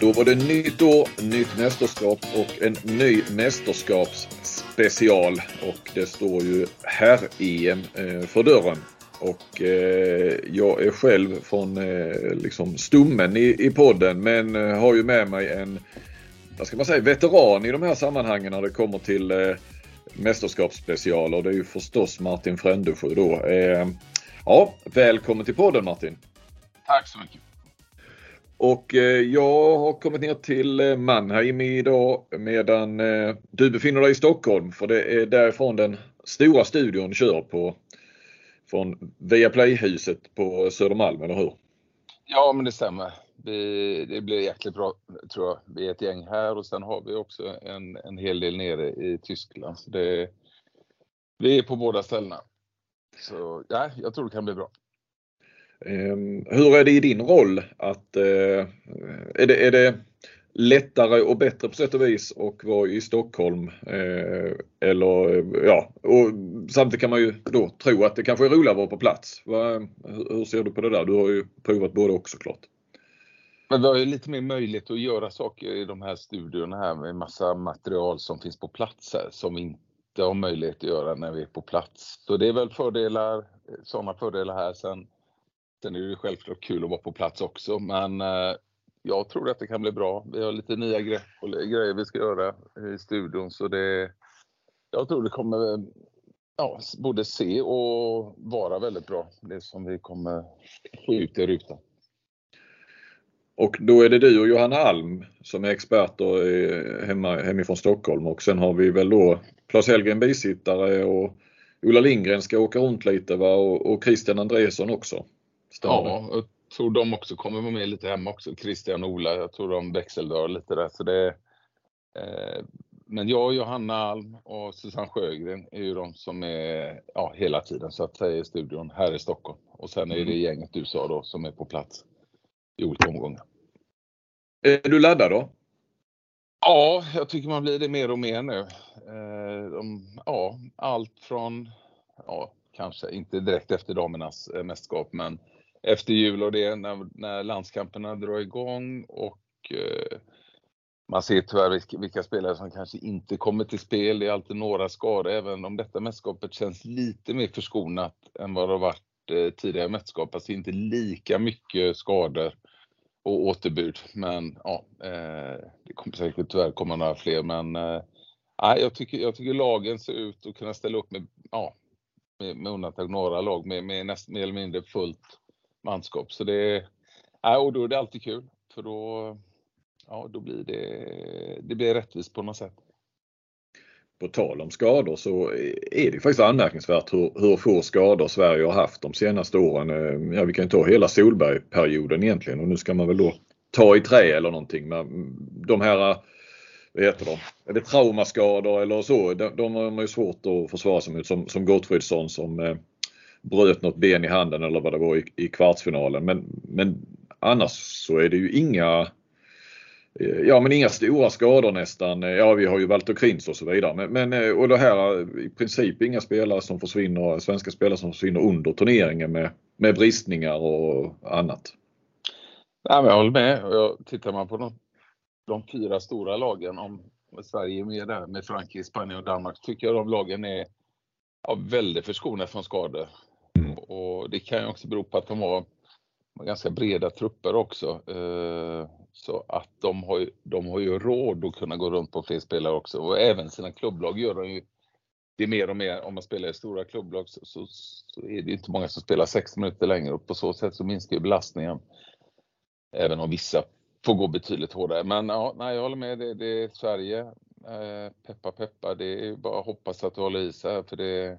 Då var det nytt år, nytt mästerskap och en ny mästerskapsspecial. Och det står ju herr-EM eh, för dörren. Och eh, jag är själv från eh, liksom stommen i, i podden men eh, har ju med mig en, vad ska man säga, veteran i de här sammanhangen när det kommer till eh, mästerskapsspecialer. Det är ju förstås Martin Frändesjö då. Eh, ja, välkommen till podden Martin! Tack så mycket! Och eh, jag har kommit ner till eh, Mannheim idag medan eh, du befinner dig i Stockholm för det är därifrån den stora studion kör på från Viaplay-huset på Södermalm, eller hur? Ja, men det stämmer. Vi, det blir jäkligt bra tror jag. Vi är ett gäng här och sen har vi också en, en hel del nere i Tyskland. Så det, vi är på båda ställena. Så ja, jag tror det kan bli bra. Ehm, hur är det i din roll? Att, eh, är, det, är det lättare och bättre på sätt och vis att vara i Stockholm? Eh, eller ja, och samtidigt kan man ju då tro att det kanske är roligare att vara på plats. hur ser du på det där? Du har ju provat både också såklart. Men vi har ju lite mer möjlighet att göra saker i de här studiorna här med massa material som finns på plats här som vi inte har möjlighet att göra när vi är på plats. Så det är väl fördelar, eh, sådana fördelar här. Sen Sen är det självklart kul att vara på plats också, men eh, jag tror att det kan bli bra. Vi har lite nya grepp och grejer vi ska göra i studion, så det, jag tror det kommer ja, både se och vara väldigt bra, det som vi kommer få ut i rutan. Och då är det du och Johanna Alm som är experter hemma, hemifrån Stockholm och sen har vi väl då Claes Hellgren bisittare och Ulla Lindgren ska åka runt lite va? Och, och Christian Andresson också. Ja, jag tror de också kommer vara med lite hemma också. Christian och Ola, jag tror de växeldör lite där. Så det, eh, men jag, Johanna Alm och Susanne Sjögren är ju de som är ja, hela tiden så att säga i studion här i Stockholm. Och sen är det mm. gänget du sa då som är på plats i olika omgångar. Är du laddad då? Ja, jag tycker man blir det mer och mer nu. Eh, de, ja, allt från, ja, kanske inte direkt efter damernas eh, mästerskap, men efter jul och det när, när landskamperna drar igång och eh, man ser tyvärr vilka, spelare som kanske inte kommer till spel. Det är alltid några skador, även om detta mästerskapet känns lite mer förskonat än vad det har varit eh, tidigare mästerskap. Alltså inte lika mycket skador och återbud. Men ja, eh, det kommer säkert tyvärr komma några fler. Men eh, jag, tycker, jag tycker lagen ser ut att kunna ställa upp med, ja, med, med undantag några lag med, med näst, mer eller mindre fullt manskap. Så det, ja, och då är det alltid kul för då, ja, då blir det, det blir rättvist på något sätt. På tal om skador så är det faktiskt anmärkningsvärt hur, hur få skador Sverige har haft de senaste åren. Eh, ja, vi kan ta hela Solbergperioden egentligen och nu ska man väl då ta i trä eller någonting. Men de här, vad heter de, är det traumaskador eller så, de, de har man ju svårt att försvara sig mot som, som Gottfridsson som eh, bröt något ben i handen eller vad det var i, i kvartsfinalen. Men, men annars så är det ju inga eh, Ja men inga stora skador nästan. Ja vi har ju Walter Krins och så vidare. Men, men, eh, och det här eh, i princip inga spelare som försvinner, svenska spelare som försvinner under turneringen med, med bristningar och annat. Ja, men jag håller med. Jag tittar man på de, de fyra stora lagen, om Sverige är med där med Frankrike, Spanien och Danmark, tycker jag de lagen är ja, väldigt förskonade från skador. Mm. Och det kan ju också bero på att de har, ganska breda trupper också. Eh, så att de har, ju, de har ju råd att kunna gå runt på fler spelare också och även sina klubblag gör de ju det är mer och mer, om man spelar i stora klubblag så, så, så är det inte många som spelar 60 minuter längre och på så sätt så minskar ju belastningen. Även om vissa får gå betydligt hårdare. Men ja, nej, jag håller med, det, det är Sverige. Eh, peppa peppa, det är bara att hoppas att du håller i sig för det,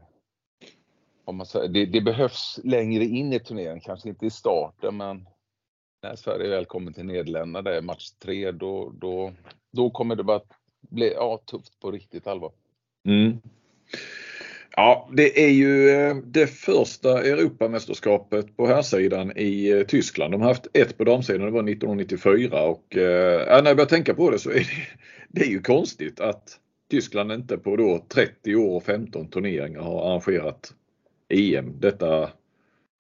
om man säger, det, det, behövs längre in i turneringen, kanske inte i starten men när Sverige väl kommer till Nederländerna, det är match tre, då, då, då kommer det bara bli ja, tufft på riktigt allvar. Mm. Ja, det är ju eh, det första Europamästerskapet på här sidan i eh, Tyskland. De har haft ett på damsidan, det var 1994 och eh, när jag börjar tänka på det så är det, det är ju konstigt att Tyskland inte på då 30 år och 15 turneringar har arrangerat EM. Detta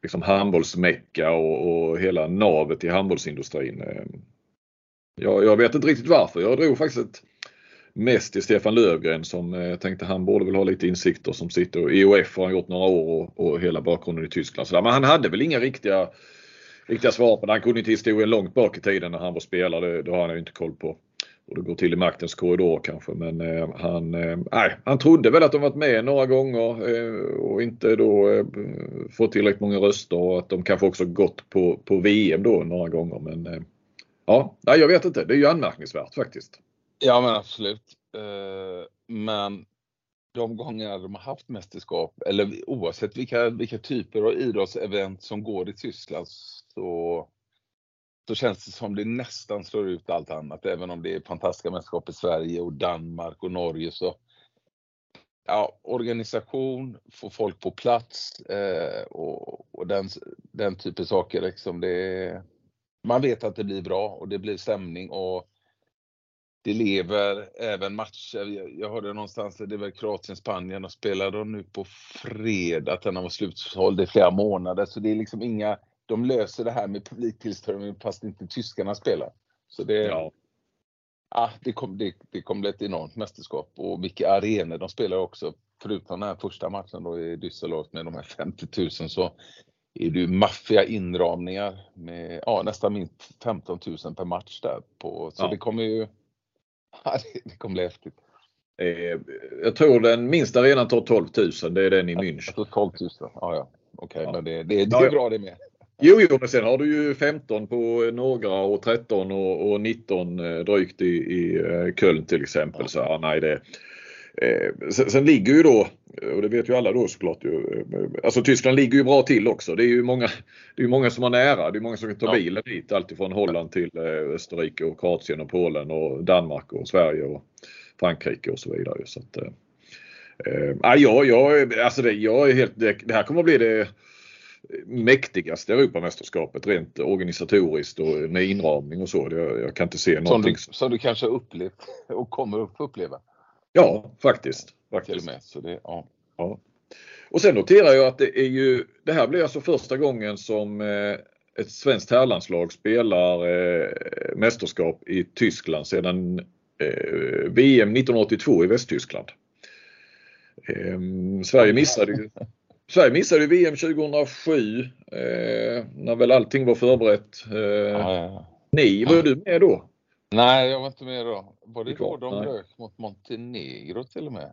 liksom handbollsmecka och, och hela navet i handbollsindustrin. Ehm, jag, jag vet inte riktigt varför. Jag drog faktiskt ett, mest till Stefan Lövgren som jag tänkte han borde väl ha lite insikter som sitter. EOF har han gjort några år och, och hela bakgrunden i Tyskland. Så där. Men han hade väl inga riktiga, riktiga svar på det. Han kunde inte historien långt bak i tiden när han var spelare. Det har han ju inte koll på hur det går till i maktens korridor kanske. Men eh, han, eh, han trodde väl att de varit med några gånger eh, och inte då eh, fått tillräckligt många röster och att de kanske också gått på, på VM då några gånger. Men eh, ja, nej, jag vet inte. Det är ju anmärkningsvärt faktiskt. Ja men absolut. Eh, men de gånger de har haft mästerskap eller oavsett vilka, vilka typer av idrottsevent som går i Tyskland så så känns det som det nästan slår ut allt annat. Även om det är fantastiska mästerskap i Sverige och Danmark och Norge så ja, organisation, få folk på plats eh, och, och, den, den typen av saker. Liksom det, man vet att det blir bra och det blir stämning och det lever även matcher. Jag, jag hörde någonstans, det är väl Kroatien, Spanien och spelar de nu på fredag, att den har slutsåld i flera månader. Så det är liksom inga de löser det här med publiktillströmning fast inte tyskarna spelar. Så det, ja. Ja, det, kom, det, det kommer bli ett enormt mästerskap och vilka arenor de spelar också. Förutom den här första matchen då i Düsseldorf med de här 50 000 så är det ju maffiga inramningar med ja, nästan minst 15 000 per match där. På, så ja. det kommer ju ja, det, det kommer bli häftigt. Eh, jag tror den minsta arenan tar 12 000, det är den i München. 12 000, ja ja. Okej, okay, men det, det, det är bra det med. Jo, jo, men sen har du ju 15 på några och 13 och, och 19 eh, drygt i, i eh, Köln till exempel. Så ja, nej, det, eh, sen, sen, ligger ju då, och det vet ju alla då såklart, ju, eh, alltså Tyskland ligger ju bra till också. Det är ju många, det är många som har nära. Det är många som kan ta ja. bilen dit. Alltifrån Holland till eh, Österrike och Kroatien och Polen och Danmark och Sverige och Frankrike och så vidare. Så att, eh, ja, jag, alltså det, jag är helt, det, det här kommer att bli det mäktigaste Europamästerskapet rent organisatoriskt och med inramning och så. Jag, jag kan inte se någonting. Som du, som du kanske upplevt och kommer att få uppleva? Ja, faktiskt. faktiskt. Med, så det, ja. ja. Och sen noterar jag att det är ju, det här blir alltså första gången som eh, ett svenskt herrlandslag spelar eh, mästerskap i Tyskland sedan eh, VM 1982 i Västtyskland. Eh, Sverige missade ju Sverige missade VM 2007 eh, när väl allting var förberett. Eh, ja, ja. Ni, var du med då? Nej, jag var inte med då. Var det då de rök mot Montenegro till och med?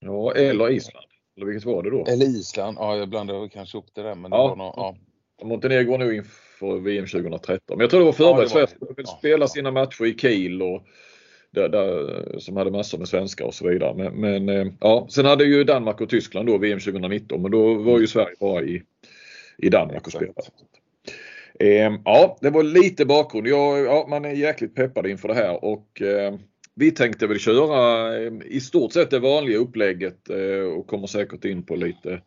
Ja, eller Island. Eller vilket var det då? Eller Island, ja jag blandade kanske upp det där. Men det ja. var nog, ja. Montenegro var nog inför VM 2013. Men jag tror det var förberett. Ja, Sverige skulle spela sina matcher i Kiel och där, där, som hade massor med svenskar och så vidare. Men, men, eh, ja, sen hade ju Danmark och Tyskland då VM 2019 men då var ju Sverige bara i, i Danmark och spelade. Eh, ja, det var lite bakgrund. Ja, ja, man är jäkligt peppad inför det här och eh, vi tänkte väl köra eh, i stort sett det vanliga upplägget eh, och kommer säkert in på lite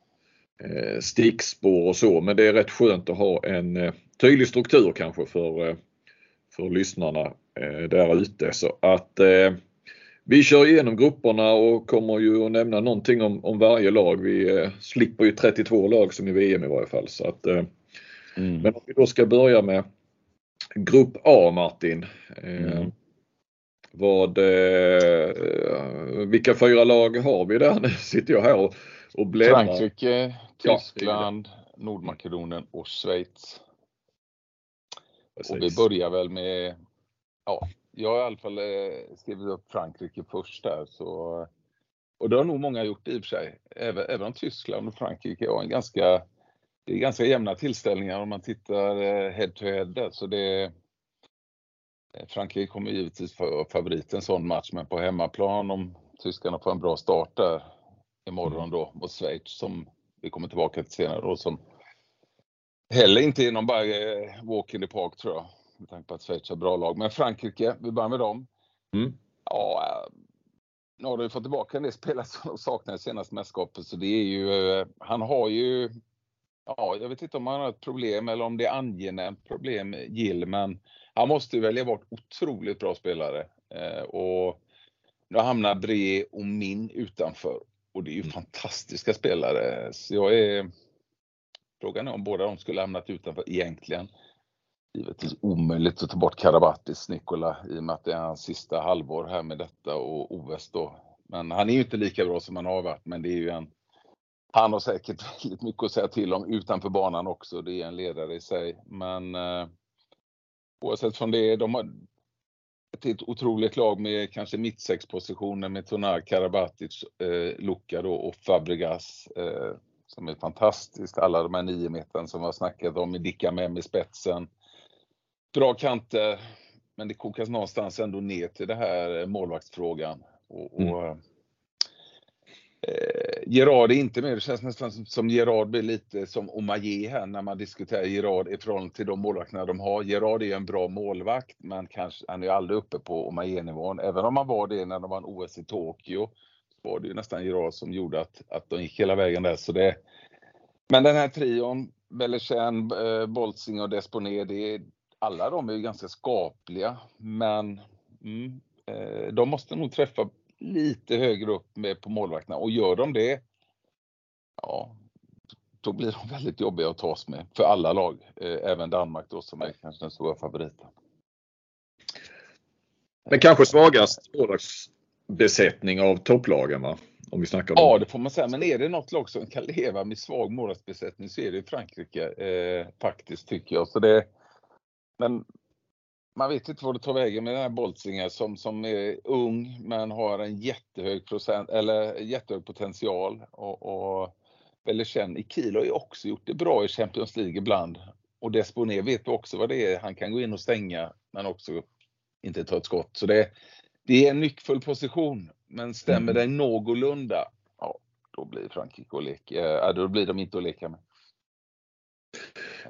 eh, stickspår och så. Men det är rätt skönt att ha en tydlig struktur kanske för, för lyssnarna där ute. Så att eh, vi kör igenom grupperna och kommer ju att nämna någonting om, om varje lag. Vi eh, slipper ju 32 lag som i VM i varje fall. Så att, eh, mm. Men om vi då ska börja med Grupp A Martin. Eh, mm. Vad, eh, vilka fyra lag har vi där? Nu sitter jag här och, och bläddrar. Frankrike, Tyskland, ja, Nordmakedonien och Schweiz. Precis. Och vi börjar väl med ja, jag har i alla fall eh, skrivit upp Frankrike först där. Så, och det har nog många gjort i och för sig. Även, även om Tyskland och Frankrike har en ganska, det är ganska jämna tillställningar om man tittar eh, head to head. Så det, eh, Frankrike kommer givetvis vara favorit en sån match, men på hemmaplan om tyskarna får en bra start där imorgon mm. då mot Schweiz som vi kommer tillbaka till senare då som heller inte är någon bara walk in the park tror jag med tanke på att Schweiz har bra lag. Men Frankrike, vi börjar med dem. Mm. Ja, eh, nu har du fått tillbaka en del spelare som de saknade senaste mästerskapet så det är ju, eh, han har ju, ja jag vet inte om han har ett problem eller om det är angenämt problem, Gill, men han måste ju välja bort otroligt bra spelare. Eh, och nu hamnar Bre och Min utanför och det är ju mm. fantastiska spelare. Så jag är, frågan är om båda de skulle hamnat utanför egentligen givetvis omöjligt att ta bort Karabatis, Nikola, i och med att det är hans sista halvår här med detta och OS då. Men han är ju inte lika bra som han har varit, men det är ju en han har säkert väldigt mycket att säga till om utanför banan också. Det är en ledare i sig. Men eh, oavsett från det, de har ett otroligt lag med kanske mittsexpositioner med Tonar, Karabatic, eh, Luka då och Fabregas eh, som är fantastiskt. Alla de här nio metern som vi har snackat om med Dicka med i spetsen. Bra kanter, men det kokas någonstans ändå ner till det här målvaktsfrågan. Och, och mm. Eh, Gerard är inte med. Det känns nästan som, som Gerard blir lite som Omaye här när man diskuterar Gerard i förhållande till de målvakterna de har. Gerard är en bra målvakt, men kanske, han är aldrig uppe på Omaye-nivån. Även om han var det när de vann OS i Tokyo, så var det ju nästan Gerard som gjorde att, att de gick hela vägen där. Så det, men den här trion, Bellechan, eh, Boltzing och Desponé, det alla de är ju ganska skapliga, men mm, eh, de måste nog träffa lite högre upp med på målvakterna och gör de det, ja, då blir de väldigt jobbiga att tas med för alla lag, eh, även Danmark då som är kanske den stora favoriten. Men kanske svagast målvaktsbesättning av topplagen va? Om vi snackar om Ja, det får man säga. Men är det något lag som kan leva med svag målvaktsbesättning så är det Frankrike eh, faktiskt tycker jag. Så det, men man vet inte vad det tar vägen med den här Boltzinger som, som är ung men har en jättehög, procent, eller jättehög potential. Och, och Bellechem i Kiel har ju också gjort det bra i Champions League ibland. Och Desponé vet vi också vad det är. Han kan gå in och stänga men också inte ta ett skott. Så det, det är en nyckfull position. Men stämmer mm. den någorlunda, ja, då blir Frankrike att leka, äh, då blir de inte att leka med.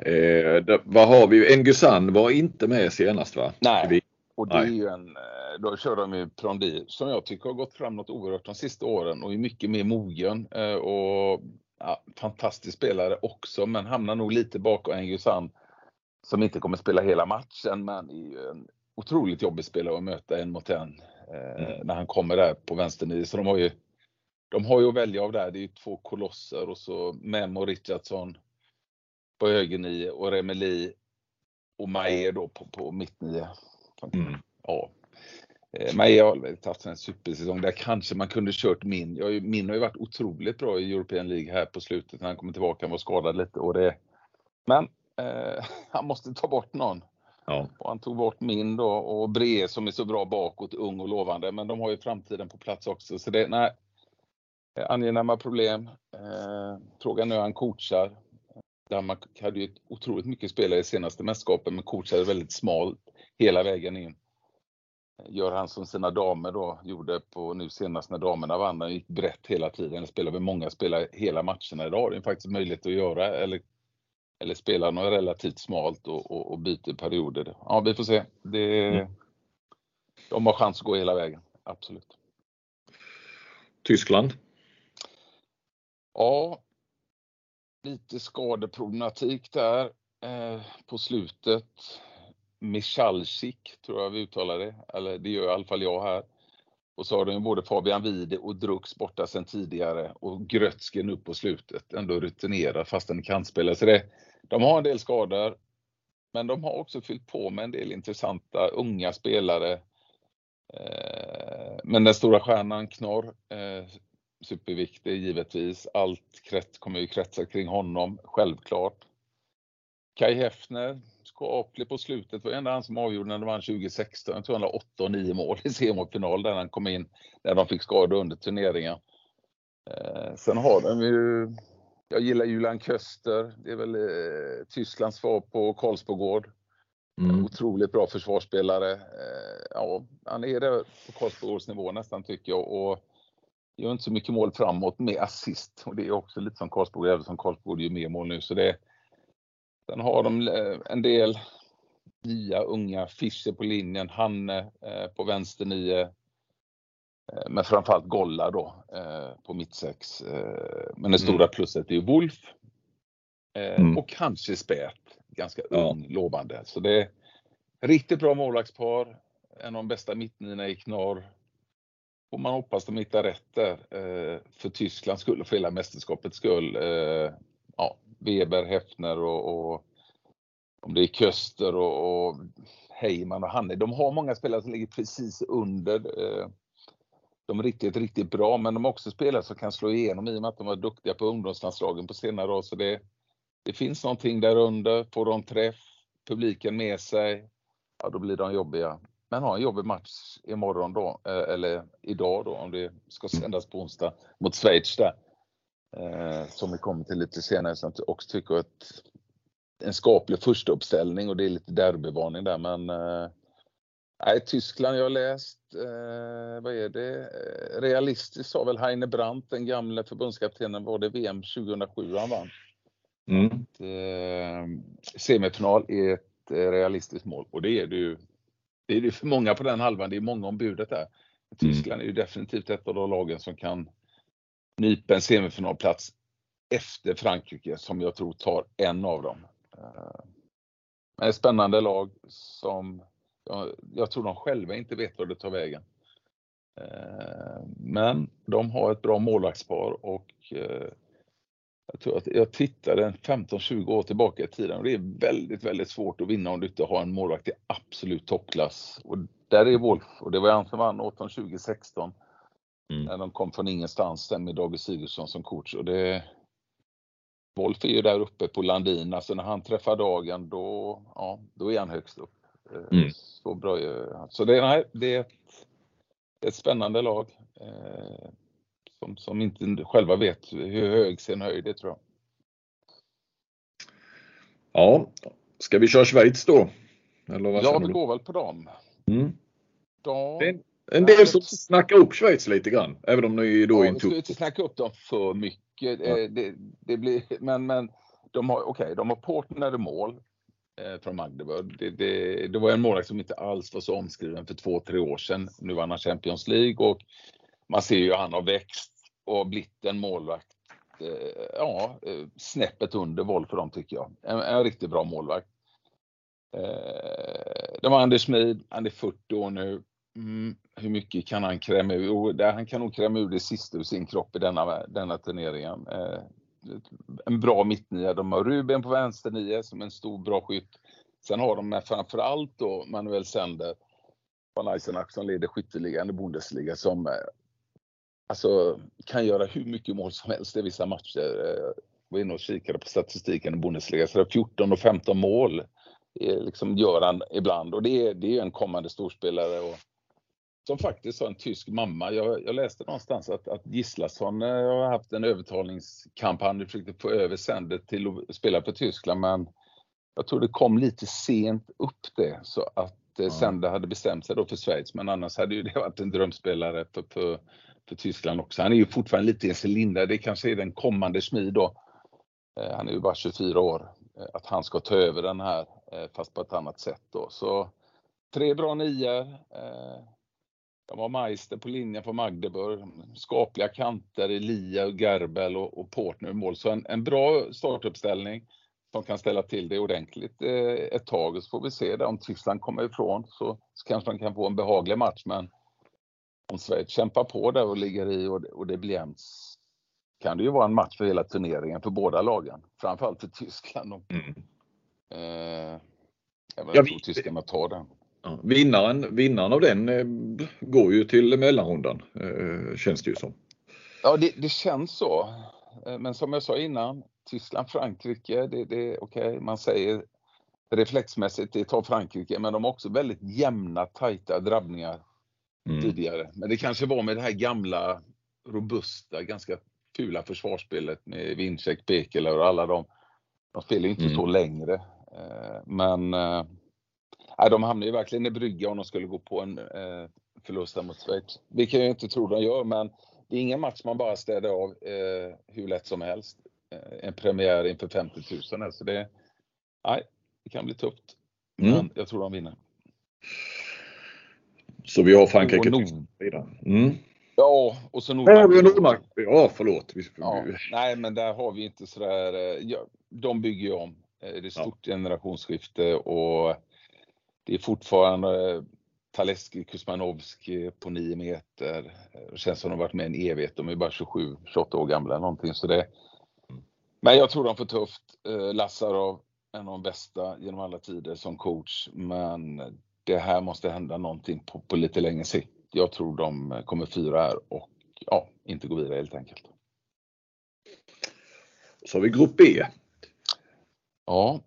Eh, vad har vi? Ngusan var inte med senast va? Nej, och det är ju en, eh, då kör de ju Prondi som jag tycker har gått fram något oerhört de sista åren och är mycket mer mogen eh, och ja, fantastisk spelare också men hamnar nog lite bakom Ngusan som inte kommer spela hela matchen men är ju en otroligt jobbig spelare att möta en mot en eh, mm. när han kommer där på vänsternio. Så de har ju de har ju att välja av där. Det är ju två kolosser och så Mem och Richardson på högernio och Remeli och Maé då på, på mittnio. Mm. Ja. Eh, Maé har haft en supersäsong där kanske man kunde kört min. Jag, min har ju varit otroligt bra i European League här på slutet när han kommer tillbaka. Han var skadad lite och det. Men eh, han måste ta bort någon. Ja. Och han tog bort min då och Bre som är så bra bakåt, ung och lovande. Men de har ju framtiden på plats också. Så det, nej. Angenäma problem. Eh, frågan är hur han coachar. Danmark hade ju otroligt mycket spelare i senaste mästerskapen men coachade väldigt smalt hela vägen in. Gör han som sina damer då gjorde på nu senast när damerna vann. Han gick brett hela tiden. Spelar med många spelare hela matcherna. Idag det faktiskt möjlighet att göra eller, eller spela något relativt smalt och, och, och byter perioder. Ja, vi får se. Det, mm. De har chans att gå hela vägen. Absolut. Tyskland? Ja, lite skadeproblematik där eh, på slutet. Michalsik tror jag vi uttalar det, eller det gör i alla fall jag här. Och så har de ju både Fabian Wide och Drux borta sedan tidigare och Grötsken upp på slutet. Ändå rutinerad fastän kantspelare. Så det, de har en del skador. Men de har också fyllt på med en del intressanta unga spelare. Eh, men den stora stjärnan Knorr eh, superviktig givetvis. Allt krets, kommer ju kretsa kring honom, självklart. Kai Hefner, skaplig på slutet, var enda han som avgjorde när de vann 2016. Jag tror han har 8 och 9 mål i semifinal där han kom in, när de fick skador under turneringen. Eh, sen har de ju, jag gillar Julian Köster, det är väl eh, Tysklands svar på Karlsbogård. Mm. Otroligt bra försvarsspelare. Eh, ja, han är där på Karlsbogårds nivå nästan tycker jag. Och gör inte så mycket mål framåt med assist och det är också lite som Karlsborg, även som Karlsborg gör mer mål nu. Så det, sen har de eh, en del nya unga, Fischer på linjen, Hanne eh, på vänster nio. Eh, men framförallt Golla då på mittsex. Men det stora mm. plusset är ju Wolf. Mm. Och kanske Spät, ganska ung, ja. lovande. Så det är riktigt bra målvaktspar. En av de bästa mittniorna i Knorr får man hoppas de hittar rätt där eh, för Tysklands skull och för hela mästerskapets skull. Eh, ja, Weber, Hefner och, och om det är Köster och, och Heyman och Hanne. De har många spelare som ligger precis under. Eh, de är riktigt, riktigt bra, men de har också spelare som kan slå igenom i och med att de var duktiga på ungdomslandslagen på senare år. Så det, det finns någonting där under. Får de träff, publiken med sig, ja då blir de jobbiga. Men ha en jobbig match imorgon då, eh, eller idag då om det ska sändas på onsdag mot Schweiz där. Eh, som vi kommer till lite senare som jag också tycker att en skaplig första uppställning och det är lite derbyvarning där men eh, Nej, Tyskland jag har läst, eh, vad är det, realistiskt sa väl Heine Brandt, den gamle förbundskaptenen, var det VM 2007 han vann. Mm. Att, eh, semifinal är ett realistiskt mål och det är det ju. Det är för många på den halvan, det är många om budet där. Mm. Tyskland är ju definitivt ett av de lagen som kan nypa en semifinalplats efter Frankrike som jag tror tar en av dem. Eh, men ett spännande lag som jag, jag tror de själva inte vet var det tar vägen. Eh, men de har ett bra målvaktspar och eh, jag tror att jag tittade 15-20 år tillbaka i tiden och det är väldigt, väldigt svårt att vinna om du inte har en målvakt i absolut toppklass. Och där är Wolf och det var han som vann 18 2016 mm. När de kom från ingenstans sen med Dage Sigurdsson som coach och det Wolf är ju där uppe på Landin, alltså när han träffar dagen då, ja, då är han högst upp. Eh, mm. Så bra Så det, nej, det är ett, ett spännande lag eh, som, som inte själva vet hur hög sin höjd är tror jag. Ja, ska vi köra Schweiz då? Eller vad ja, vi går väl på dem. Mm. De, en, en del som snackar upp Schweiz lite grann, även om ni då ja, inte... Vi ska inte snacka upp dem för mycket. Ja. Eh, det, det, blir, men, men de har, okay, de har Portner i mål eh, från Magdeburg. Det, det, det, var en målvakt som inte alls var så omskriven för två, tre år sedan. Nu vann han Champions League och man ser ju att han har växt och blivit en målvakt eh, ja, eh, snäppet under Wolf för dem tycker jag. En, en riktigt bra målvakt. Eh, det var Anders Smid, han är 40 år nu. Mm, hur mycket kan han kräma ur? han kan nog kräma ur det sista ur sin kropp i denna, denna turneringen. Eh, en bra mittnia. De har Ruben på vänsternia som en stor bra skytt. Sen har de framförallt då Manuel Sender van Eisenach som leder skytteligan i Bundesliga som eh, alltså, kan göra hur mycket mål som helst i vissa matcher. Jag eh, var inne och kikade på statistiken i Bundesliga, så det är 14 och 15 mål liksom gör han ibland och det är, det är en kommande storspelare. Och, som faktiskt har en tysk mamma. Jag, jag läste någonstans att, att Gislason eh, har haft en övertalningskampanj och försökte få över Sender till att spela för Tyskland men jag tror det kom lite sent upp det så att eh, Sender hade bestämt sig då för Schweiz men annars hade ju det varit en drömspelare för, för, för Tyskland också. Han är ju fortfarande lite i en cylinder. Det kanske är den kommande Schmid då. Eh, han är ju bara 24 år. Eh, att han ska ta över den här eh, fast på ett annat sätt då. Så tre bra nior. De har Meister på linjen på Magdeburg. Skapliga kanter i Lia, och Gerbel och, och Portner i mål. Så en, en bra startuppställning som kan ställa till det ordentligt eh, ett tag. Så får vi se det. Om Tyskland kommer ifrån så, så kanske man kan få en behaglig match. Men om Schweiz kämpar på där och ligger i och, och det blir jämnt kan det ju vara en match för hela turneringen för båda lagen. Framförallt för Tyskland. Mm. Eh, jag, tror tyskarna tar den. Ja, vinnaren, vinnaren av den eh, går ju till mellanrundan eh, känns det ju som. Ja, det, det känns så. Eh, men som jag sa innan, Tyskland, Frankrike, det, det okej, okay, man säger reflexmässigt, det tar Frankrike, men de har också väldigt jämna, tajta drabbningar mm. tidigare. Men det kanske var med det här gamla, robusta, ganska fula försvarsspelet med Winczek, Pekeler och alla de. De spelar ju inte mm. så längre. Men Nej, de hamnar ju verkligen i brygga om de skulle gå på en eh, förlust mot Schweiz. Det kan jag inte tro de gör, men det är ingen match man bara städar av eh, hur lätt som helst. Eh, en premiär inför 50 000. Alltså det, nej, det kan bli tufft. Mm. Men jag tror de vinner. Så vi har Frankrike mm. Ja, och så Nordmark. Ja, förlåt. Ja, nej, men där har vi inte sådär. Eh, ja, de bygger ju om. Eh, det är stort ja. generationsskifte och det är fortfarande Taleski Kuzmanovski på 9 meter. Det känns som de har varit med en evighet. De är bara 27, 28 år gamla eller någonting. Så det, men jag tror de får tufft. Eh, Lassarov, en av de bästa genom alla tider som coach, men det här måste hända någonting på, på lite längre sikt. Jag tror de kommer fyra här och ja, inte gå vidare helt enkelt. Så har vi grupp B. Ja.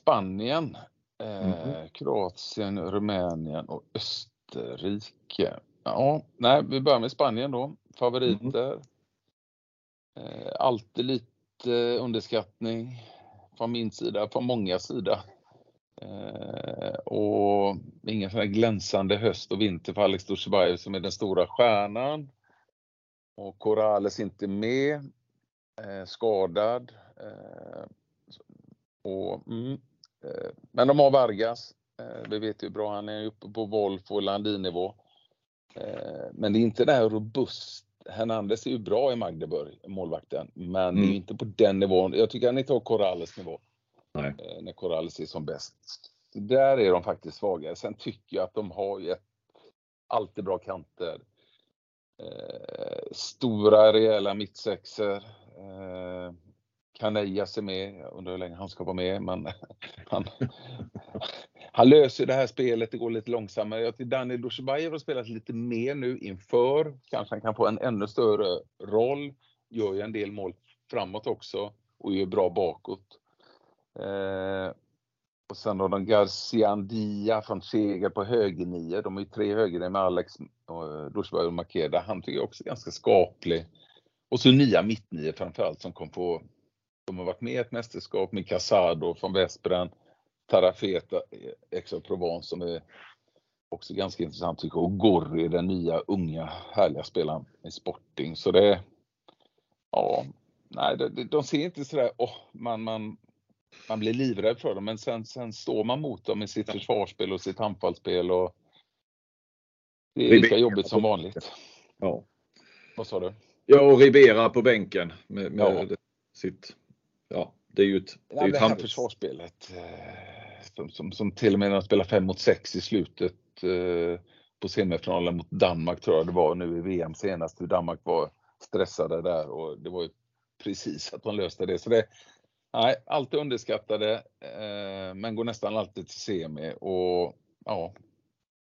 Spanien, eh, mm. Kroatien, Rumänien och Österrike. Ja, nej, vi börjar med Spanien då. Favoriter. Mm. Eh, alltid lite underskattning från min sida, från många sida. Eh, och ingen sån här glänsande höst och vinter för Alex Dusjbajev som är den stora stjärnan. Och Corrales inte med, eh, skadad. Eh, och, mm, men de har Vargas. Vi vet ju hur bra han är uppe på Wolf och Landin-nivå. Eh, men det är inte det här robust. Hernandez är ju bra i Magdeburg, målvakten, men mm. det är mm. inte på den nivån. Jag tycker han inte har Corrales nivå. Nej. Eh, när Corrales är som bäst. Där är de faktiskt svagare. Sen tycker jag att de har ju ett, alltid bra kanter. Eh, stora rejäla mittsexer. Eh, Kanejas är med, jag undrar hur länge han ska vara med, men han, han löser det här spelet, det går lite långsammare. Jag tycker Daniel Dushibajev har spelat lite mer nu inför, kanske han kan få en ännu större roll, gör ju en del mål framåt också och är bra bakåt. Eh, och sen har de Garciandia från Seger på högernio. De är ju tre högernior med Alex Dushberg eh, och Makeda. Han tycker jag också är ganska skaplig. Och så nya mittnior framförallt som kom på de har varit med i ett mästerskap med Casado från Vespren, Tarafeta, eh, ex Provence som är också ganska intressant tycker jag. Och Gorri, den nya unga härliga spelaren i Sporting. Så det, ja, nej, de, de ser inte sådär, oh, man, man, man blir livrädd för dem, men sen, sen står man mot dem i sitt försvarsspel och sitt anfallsspel och det är lika jobbigt som vanligt. Ja. Vad sa du? Ja, och Ribera på bänken med, med ja. sitt ja, det är ju ett, det, är ja, det här försvarsspelet eh, som, som, som, till och med när de spelar 5 mot 6 i slutet eh, på semifinalen mot Danmark tror jag det var nu i VM senast, hur Danmark var stressade där och det var ju precis att de löste det. Så det nej, alltid underskattade, eh, men går nästan alltid till semi och ja,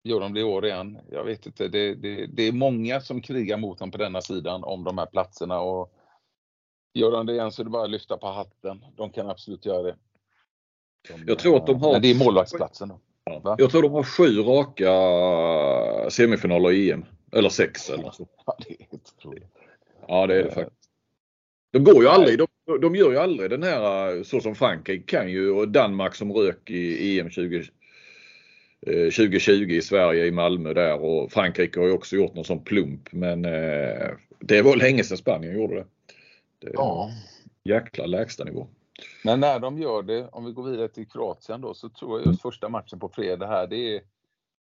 gör de det i år igen? Jag vet inte. Det, det, det är många som krigar mot dem på denna sidan om de här platserna och Gör de det igen så är det bara att lyfta på hatten. De kan absolut göra det. De, jag tror att de har... Men det är målvaktsplatsen då. Ja. Jag tror de har sju raka semifinaler i EM. Eller sex eller så. Ja, det är otroligt. Ja, det är det eh. faktiskt. De går ju aldrig, de, de gör ju aldrig den här så som Frankrike kan ju och Danmark som rök i EM 20, 2020 i Sverige i Malmö där och Frankrike har ju också gjort någon sån plump men eh, det var länge sedan Spanien gjorde det. Det ja. jäkla lägstanivå. Men när de gör det, om vi går vidare till Kroatien då, så tror jag just första matchen på fredag här, det är,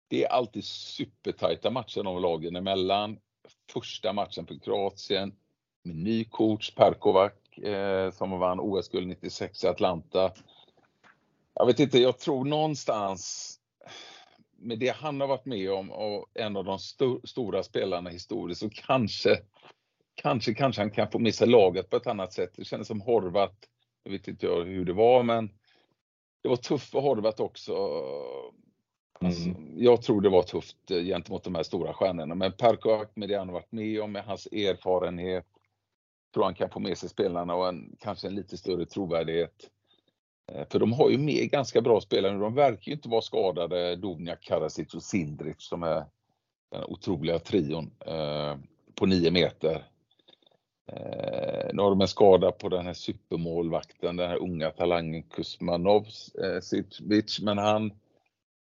det är alltid supertajta matcher de lagen emellan. Första matchen för Kroatien med ny coach Perkovac eh, som vann OS-guld 96 i Atlanta. Jag vet inte, jag tror någonstans med det han har varit med om och en av de st stora spelarna historiskt så kanske kanske, kanske han kan få med sig laget på ett annat sätt. Det kändes som Horvat, jag vet inte hur det var, men det var tufft för Horvat också. Alltså, mm. Jag tror det var tufft eh, gentemot de här stora stjärnorna, men Perko med det han har varit med om, med hans erfarenhet, tror han kan få med sig spelarna och en, kanske en lite större trovärdighet. Eh, för de har ju med ganska bra spelare nu. De verkar ju inte vara skadade, Dubnjak, Karasic och Sindrich som är den otroliga trion eh, på nio meter. Eh, nu har de en skada på den här supermålvakten, den här unga talangen Kuzmanov, eh, men han,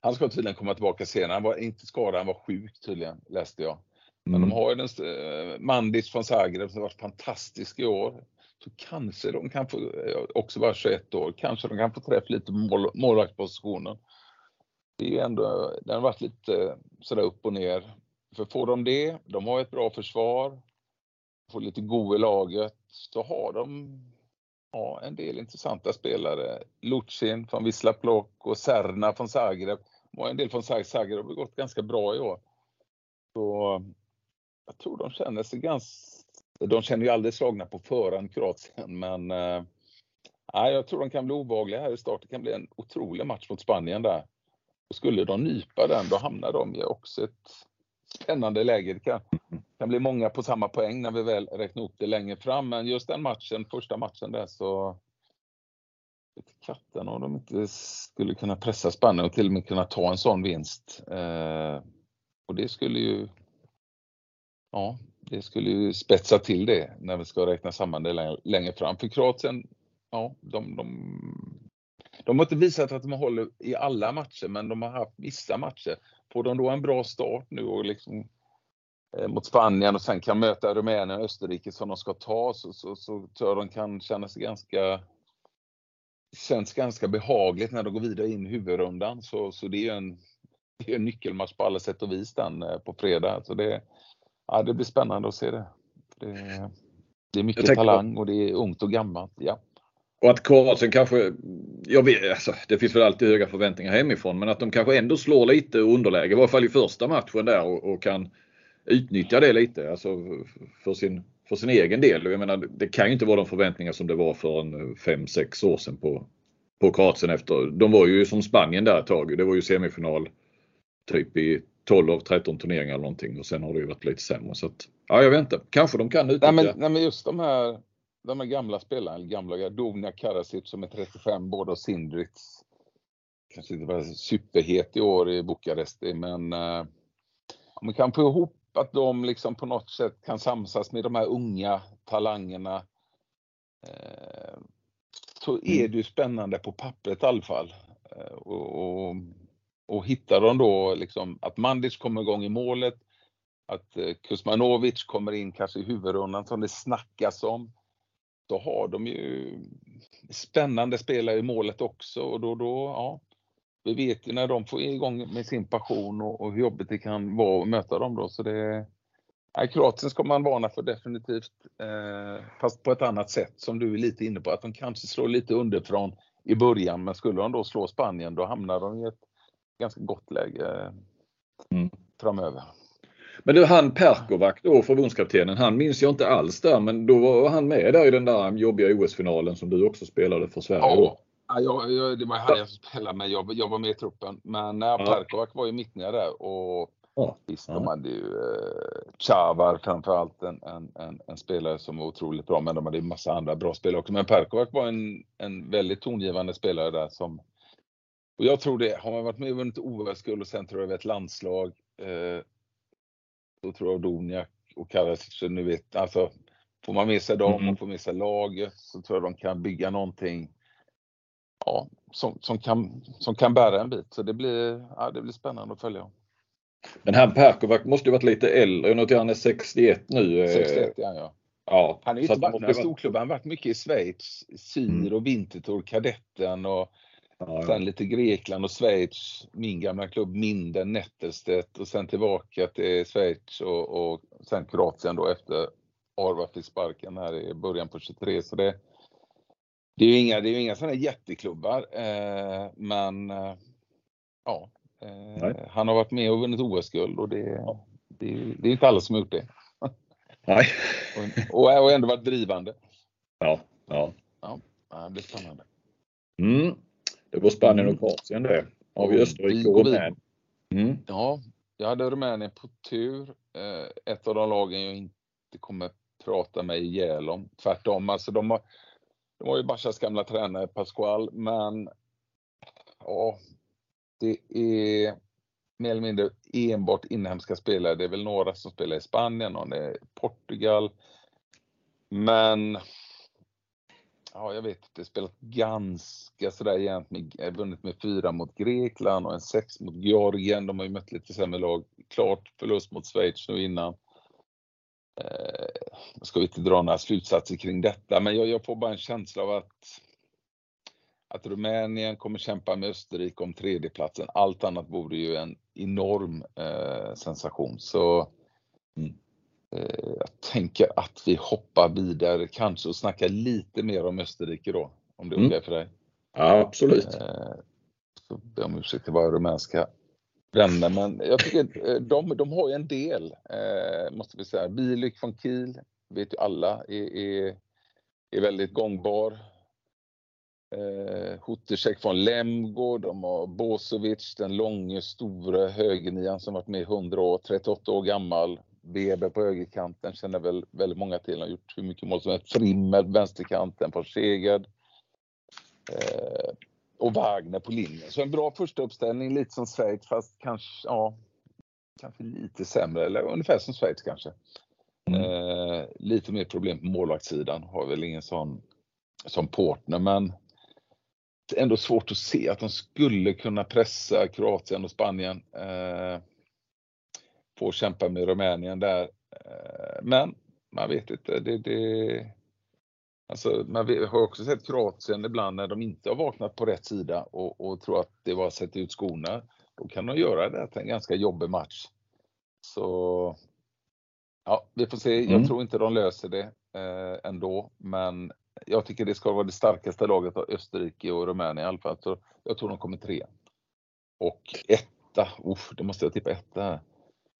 han ska tydligen komma tillbaka senare. Han var inte skadad, han var sjuk tydligen, läste jag. Men mm. de har ju den, eh, Mandis från Zagreb som har varit fantastisk i år. Så kanske de kan få, eh, också bara 21 år, kanske de kan få träff lite på mål, målvaktspositionen. Det är ju ändå, den har varit lite sådär upp och ner. För får de det, de har ett bra försvar, får lite go i laget så har de ja, en del intressanta spelare. Lucin från Wisla Plock och Serna från Zagreb. Och en del från Zagreb har gått ganska bra i år. Så jag tror de känner sig ganska... De känner ju aldrig slagna på förhand, Kroatien, men eh, jag tror de kan bli obehagliga här i start. Det kan bli en otrolig match mot Spanien där. Och skulle de nypa den, då hamnar de i också ett spännande läge. Det kan, kan bli många på samma poäng när vi väl räknar upp det längre fram. Men just den matchen, första matchen där så katten om de inte skulle kunna pressa Spanien och till och med kunna ta en sån vinst. Eh, och det skulle ju Ja, det skulle ju spetsa till det när vi ska räkna samman det längre fram. För Kroatien, ja, de, de, de har inte visat att de håller i alla matcher, men de har haft vissa matcher. Får de då en bra start nu och liksom eh, mot Spanien och sen kan möta Rumänien och Österrike som de ska ta så, så, så tror jag de kan känna sig ganska känns ganska behagligt när de går vidare in i huvudrundan. Så, så det är en, det är en nyckelmatch på alla sätt och vis den eh, på fredag. Så det, ja, det blir spännande att se det. Det, det är mycket talang och det är ungt och gammalt. Ja. Och att Kroatien kanske, jag vet, alltså, det finns väl alltid höga förväntningar hemifrån, men att de kanske ändå slår lite underläge, i varje fall i första matchen där och, och kan utnyttja det lite alltså för sin, för sin egen del. Jag menar, det kan ju inte vara de förväntningar som det var för en 5-6 år sedan på, på Kroatien efter. De var ju som Spanien där ett tag. Det var ju semifinal typ i 12 av 13 turneringar eller någonting och sen har det ju varit lite sämre. Så att, ja, jag vet inte. Kanske de kan utnyttja. Nej men, nej, men just de här, de här gamla spelarna, gamla, Dovnia Karasic som är 35, båda och Sindrits. Kanske inte var superhet i år i Bukarest, men eh, man kan få ihop att de liksom på något sätt kan samsas med de här unga talangerna eh, så är mm. det ju spännande på pappret i alla fall. Eh, och, och och hittar de då liksom att Mandic kommer igång i målet, att eh, Kuzmanovic kommer in kanske i huvudrundan som det snackas om. Då har de ju spännande spelare i målet också och då, då ja, vi vet ju när de får igång med sin passion och, och hur jobbigt det kan vara att möta dem då. Så det, nej, Kroatien ska man varna för definitivt, eh, fast på ett annat sätt som du är lite inne på, att de kanske slår lite underifrån i början, men skulle de då slå Spanien då hamnar de i ett ganska gott läge mm. framöver. Men du han Perkovac då, förbundskaptenen, han minns jag inte alls där men då var han med där i den där jobbiga OS-finalen som du också spelade för Sverige. Ja, ja jag, jag, det var han jag spelade med, jag, jag var med i truppen. Men ja, Perkovac var ju mittnia där och ja. visst, de hade ju eh, Chavar framförallt en, en, en, en, spelare som var otroligt bra men de hade ju massa andra bra spelare också. Men Perkovac var en, en väldigt tongivande spelare där som och jag tror det, har man varit med och vunnit OS-guld och sen tror jag ett landslag, eh, då tror jag Doniak och Karasic, nu vet, alltså får man med sig dem och mm. får med sig laget så tror jag de kan bygga någonting ja, som, som, kan, som kan bära en bit. Så det blir, ja, det blir spännande att följa. Men han Perkovac måste ju varit lite äldre. Jag noterar han är 61 nu. 61 ja, ja. Ja, han har ju inte varit några storklubbar. Han har varit mycket i Schweiz, Syr mm. och Winterthur, Kadetten och Ja, Sen lite Grekland och Schweiz, min gamla klubb Minden, Nettelstedt och sen tillbaka till Schweiz och, och sen Kroatien då efter Arva fick sparken här i början på 23. Så det, det är ju inga, det är inga sådana jätteklubbar, eh, men eh, ja, eh, han har varit med och vunnit OS-guld och det, ja. det, det, är inte alla som har gjort det. Nej. och, och ändå varit drivande. Ja, ja. ja det blir spännande. Mm. Det var Spanien och mm. Kroatien det. Har vi Österrike och Rumänien. Mm. Ja, jag hade Rumänien på tur. Eh, ett av de lagen jag inte kommer prata mig ihjäl om. Tvärtom, alltså de har, de har ju Bashas gamla tränare Pascual, men ja, det är mer eller mindre enbart inhemska spelare. Det är väl några som spelar i Spanien och det är Portugal. Men ja, jag vet inte, spelat ganska sådär jämnt. Med, eh, vunnit med fyra mot Grekland och en sex mot Georgien. De har ju mött lite sämre lag. Klart förlust mot Schweiz nu innan. Eh, ska vi inte dra några slutsatser kring detta, men jag, jag får bara en känsla av att att Rumänien kommer kämpa med Österrike om tredjeplatsen. Allt annat vore ju en enorm eh, sensation. Så mm. Eh, jag tänker att vi hoppar vidare kanske och snackar lite mer om Österrike då, om det är mm. okej för dig? Ja, absolut. Eh, så ber om ursäkt till våra rumänska vänner, men jag tycker eh, de, de har ju en del, måste vi säga. Bilyk från Kiel, vet ju alla, är, är, är väldigt gångbar. Eh, Hutecek från Lemgo, de har Bosovic, den långe, stora högernian som varit med i 100 år, 38 år gammal. Weber på högerkanten känner väl väldigt många till, har gjort hur mycket mål som helst. Frimmel vänsterkanten, på Seged. Eh, och Wagner på linjen. Så en bra första uppställning, lite som Schweiz fast kanske, ja, kanske lite sämre, eller ungefär som Schweiz kanske. Mm. Eh, lite mer problem på målvaktssidan, har väl ingen sån som Portner, men det är ändå svårt att se att de skulle kunna pressa Kroatien och Spanien. Eh, få kämpa med Rumänien där. Eh, men man vet inte. Det, det, alltså, man har också sett Kroatien ibland när de inte har vaknat på rätt sida och, och tror att det var att sätta ut skorna. Då kan de göra det till en ganska jobbig match. Så ja, vi får se. Jag mm. tror inte de löser det eh, ändå, men jag tycker det ska vara det starkaste laget av Österrike och Rumänien i alla fall. Så jag tror de kommer tre. Och etta, usch, då måste jag tippa etta här.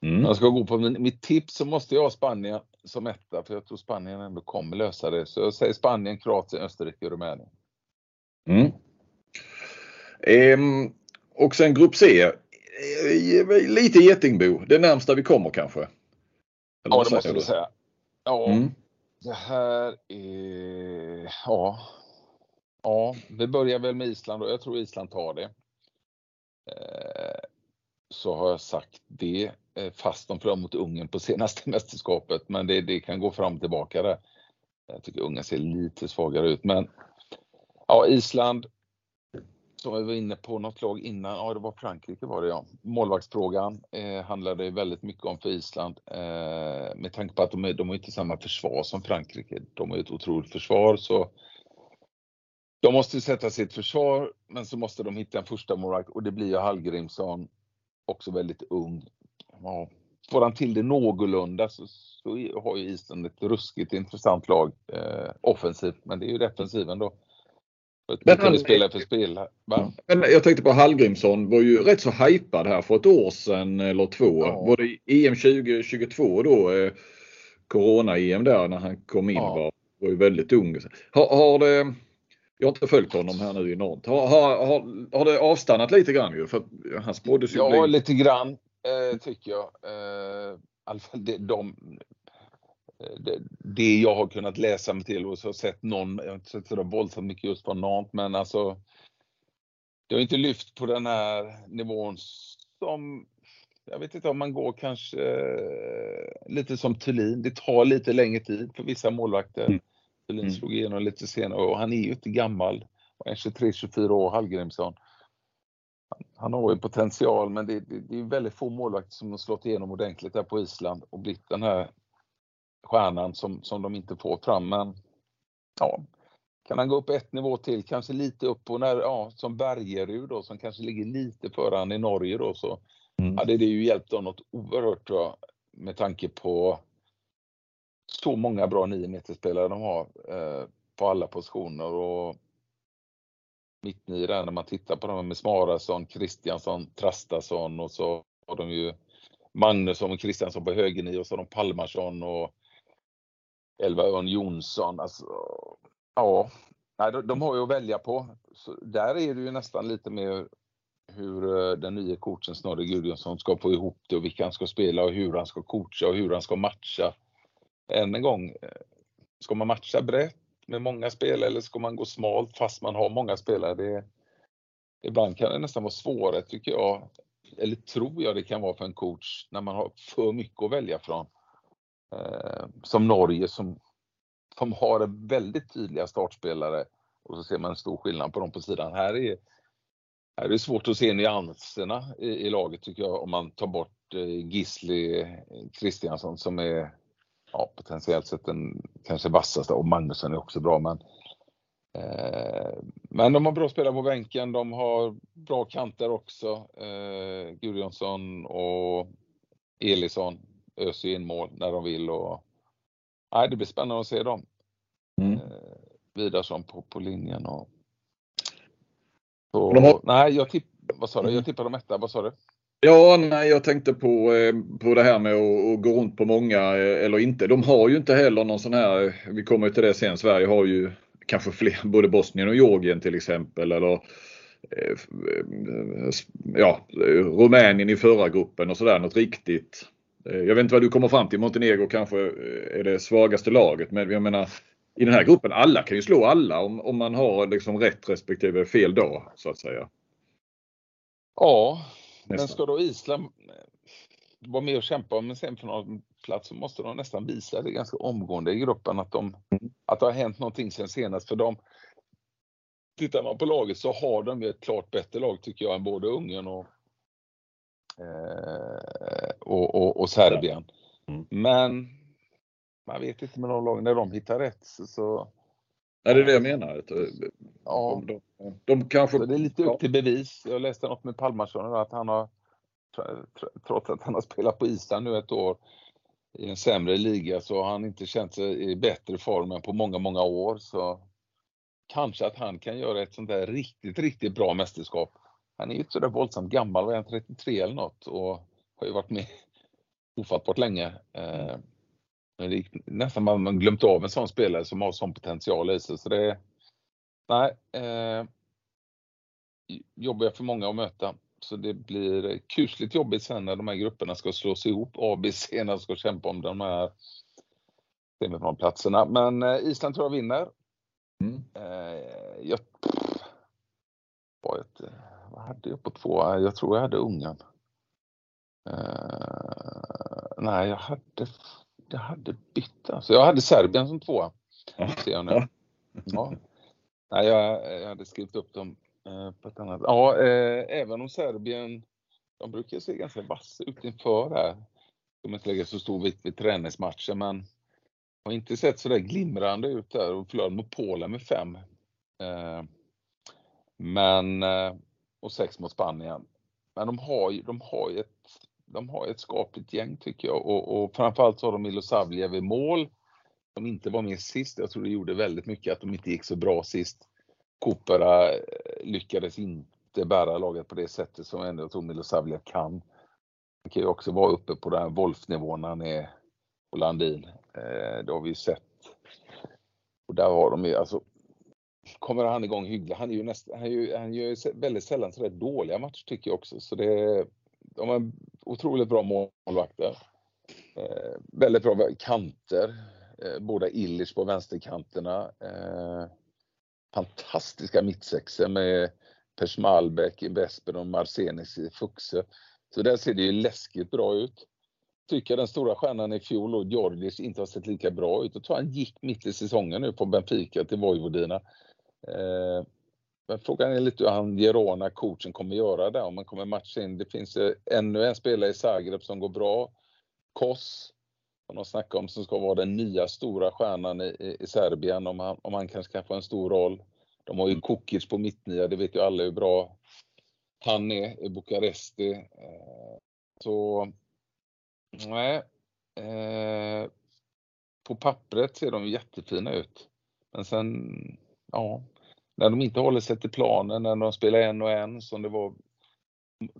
Mm. Jag ska gå på mitt tips så måste jag ha Spanien som etta för jag tror Spanien ändå kommer lösa det. Så jag säger Spanien, Kroatien, Österrike och Rumänien. Mm. Ehm, och sen grupp C. Eh, lite getingbo, det närmsta vi kommer kanske? Eller ja, det måste du säga. Ja, mm. det här är... Ja. ja, vi börjar väl med Island och jag tror Island tar det. Eh, så har jag sagt det. Eh, fast de förlorade mot Ungern på senaste mästerskapet. Men det, det, kan gå fram och tillbaka där. Jag tycker Ungern ser lite svagare ut. Men ja, Island, som vi var inne på något lag innan, ja det var Frankrike var det ja. Målvaktsfrågan eh, handlade väldigt mycket om för Island. Eh, med tanke på att de, är, de har inte samma försvar som Frankrike. De har ett otroligt försvar så de måste sätta sitt försvar, men så måste de hitta en första målvakt och det blir ju Hallgrimsson, också väldigt ung ja, får han till det någorlunda så, så har ju Island ett ruskigt intressant lag eh, offensivt. Men det är ju defensiven då. Men han, spela för spel. Men jag tänkte på Hallgrimsson var ju rätt så hypad här för ett år sedan eller två. Ja. Var det EM 2022 då? Eh, Corona-EM där när han kom in ja. var, var ju väldigt ung. Har, har det, jag har inte följt honom här nu enormt. Har, har, har, har det avstannat lite grann ju? För han spåddes ju Ja, bli... lite grann eh, tycker jag. Eh, fall det, de, eh, det, det, jag har kunnat läsa mig till och så sett någon, jag har inte sett så våldsamt mycket just från Nantes, men alltså det har inte lyft på den här nivån som jag vet inte om man går kanske eh, lite som Thulin. Det tar lite längre tid för vissa målvakter. Mm. Thulin mm. slog igenom lite senare och han är ju inte gammal. Han är 23-24 år, Hallgrimsson han har ju potential men det, det, det är väldigt få målvakter som har slått igenom ordentligt där på Island och blivit den här stjärnan som, som de inte får fram. Men ja, kan han gå upp ett nivå till, kanske lite upp på när, ja, som Bergerud då som kanske ligger lite före han i Norge då så mm. hade det ju hjälpt dem något oerhört tror jag med tanke på så många bra 9 spelare de har eh, på alla positioner och mittnio där när man tittar på dem med Smarason, Kristiansson, Trastason och så har de ju Magnusson och Kristiansson på högerni och så har de Palmarsson och Elva Örn Jonsson. Alltså, ja, nej, de, de har ju att välja på. Så där är det ju nästan lite mer hur eh, den nya coachen Snorre Gudjonsson ska få ihop det och vilka han ska spela och hur han ska coacha och hur han ska matcha. Än en gång, eh, ska man matcha brett med många spelare eller ska man gå smalt fast man har många spelare? Det, ibland kan det nästan vara svårare tycker jag, eller tror jag det kan vara för en coach när man har för mycket att välja från. Eh, som Norge som, som har väldigt tydliga startspelare och så ser man en stor skillnad på dem på sidan. Här är, här är det svårt att se nyanserna i, i laget tycker jag om man tar bort eh, Gisli eh, Kristiansson som är ja, potentiellt sett den kanske vassaste och Magnusson är också bra men eh, men de har bra spelare på bänken, de har bra kanter också. Eh, Gudjonsson och Elisson öser in mål när de vill och nej, det blir spännande att se dem. Mm. Eh, Vidarsson på, på linjen och så, har... nej, jag, tipp, vad sa du? jag mm. tippar de etta, vad sa du? Ja, nej, jag tänkte på, eh, på det här med att, att, gå runt på många eh, eller inte. De har ju inte heller någon sån här, vi kommer till det sen, Sverige har ju kanske fler, både Bosnien och Georgien till exempel eller eh, ja, Rumänien i förra gruppen och sådär, något riktigt. Jag vet inte vad du kommer fram till. Montenegro kanske är det svagaste laget, men jag menar i den här gruppen, alla kan ju slå alla om, om man har liksom rätt respektive fel dag så att säga. Ja, Nästan. men ska då Island vara med och kämpa om en semifinalplats så måste de nästan visa det ganska omgående i gruppen att, de, mm. att det har hänt någonting sen senast. För de, tittar man på laget så har de ett klart bättre lag tycker jag än både Ungern och, eh, och, och, och, Serbien. Mm. Men man vet inte med de lagen, när de hittar rätt så, så Ja, det är det jag menar. Ja. De, de, de kanske... Det är lite upp till bevis. Jag läste något med Palmarsson att han har trots att han har spelat på Island nu ett år i en sämre liga så har han inte känt sig i bättre form än på många, många år. Så kanske att han kan göra ett sånt där riktigt, riktigt bra mästerskap. Han är ju inte så där våldsamt gammal, var han 33 eller något och har ju varit med ofattbart länge. Eh, men det är nästan man glömt av en sån spelare som har sån potential i sig. Så det är, nej, eh, jobbiga för många att möta. Så det blir kusligt jobbigt sen när de här grupperna ska slås ihop. A, B, C när de ska kämpa om de här semifinalplatserna. Men eh, Island tror jag vinner. Mm. Eh, jag, vad, ett, vad hade jag på två? Jag tror jag hade Ungern. Uh, nej, jag hade, jag hade bytt. Alltså, jag hade Serbien som tvåa. Ser jag nu. Ja. Nej, jag, jag hade skrivit upp dem Eh, på ett annat. Ja, eh, även om Serbien, de brukar se ganska vassa ut inför här. De inte lägger så stor vikt vid träningsmatcher, men har inte sett så där glimrande ut där och förlorade mot Polen med fem. Eh, men, och sex mot Spanien. Men de har ju, de har ju ett, de har ett skapligt gäng tycker jag och, och framförallt så har de Milosavljev i mål. De inte var med sist. Jag tror det gjorde väldigt mycket att de inte gick så bra sist. Kopera eh, lyckades inte bära laget på det sättet som ändå tror Milosavljev kan. Han kan ju också vara uppe på den här Wolf-nivån när han är på Landin. Eh, det har vi ju sett. Och där har de ju alltså kommer han igång hyggligt. Han är ju nästan, han, är han gör ju väldigt sällan sådär dåliga matcher tycker jag också. Så det, de är otroligt bra målvakter. Eh, väldigt bra kanter. Eh, båda Illich på vänsterkanterna. Eh, fantastiska mittsexor med Pers Malbäck i Vesper och Marsenis i Fuxe. Så där ser det ju läskigt bra ut. Tycker den stora stjärnan i fjol och Georgic inte har sett lika bra ut. Jag tror han gick mitt i säsongen nu på Benfica till Vojvodina. Eh, men frågan är lite hur han Gerona, coachen, kommer göra där. Om han kommer matcha in. Det finns ännu en spelare i Zagreb som går bra. Kos som de snackar om som ska vara den nya stora stjärnan i, i Serbien om han, om han kanske kan få en stor roll. De har ju mm. Kukic på mittnia, det vet ju alla hur bra han är i Bukaresti. Eh, så nej. Eh, på pappret ser de jättefina ut. Men sen, ja, när de inte håller sig till planen, när de spelar en och en som det var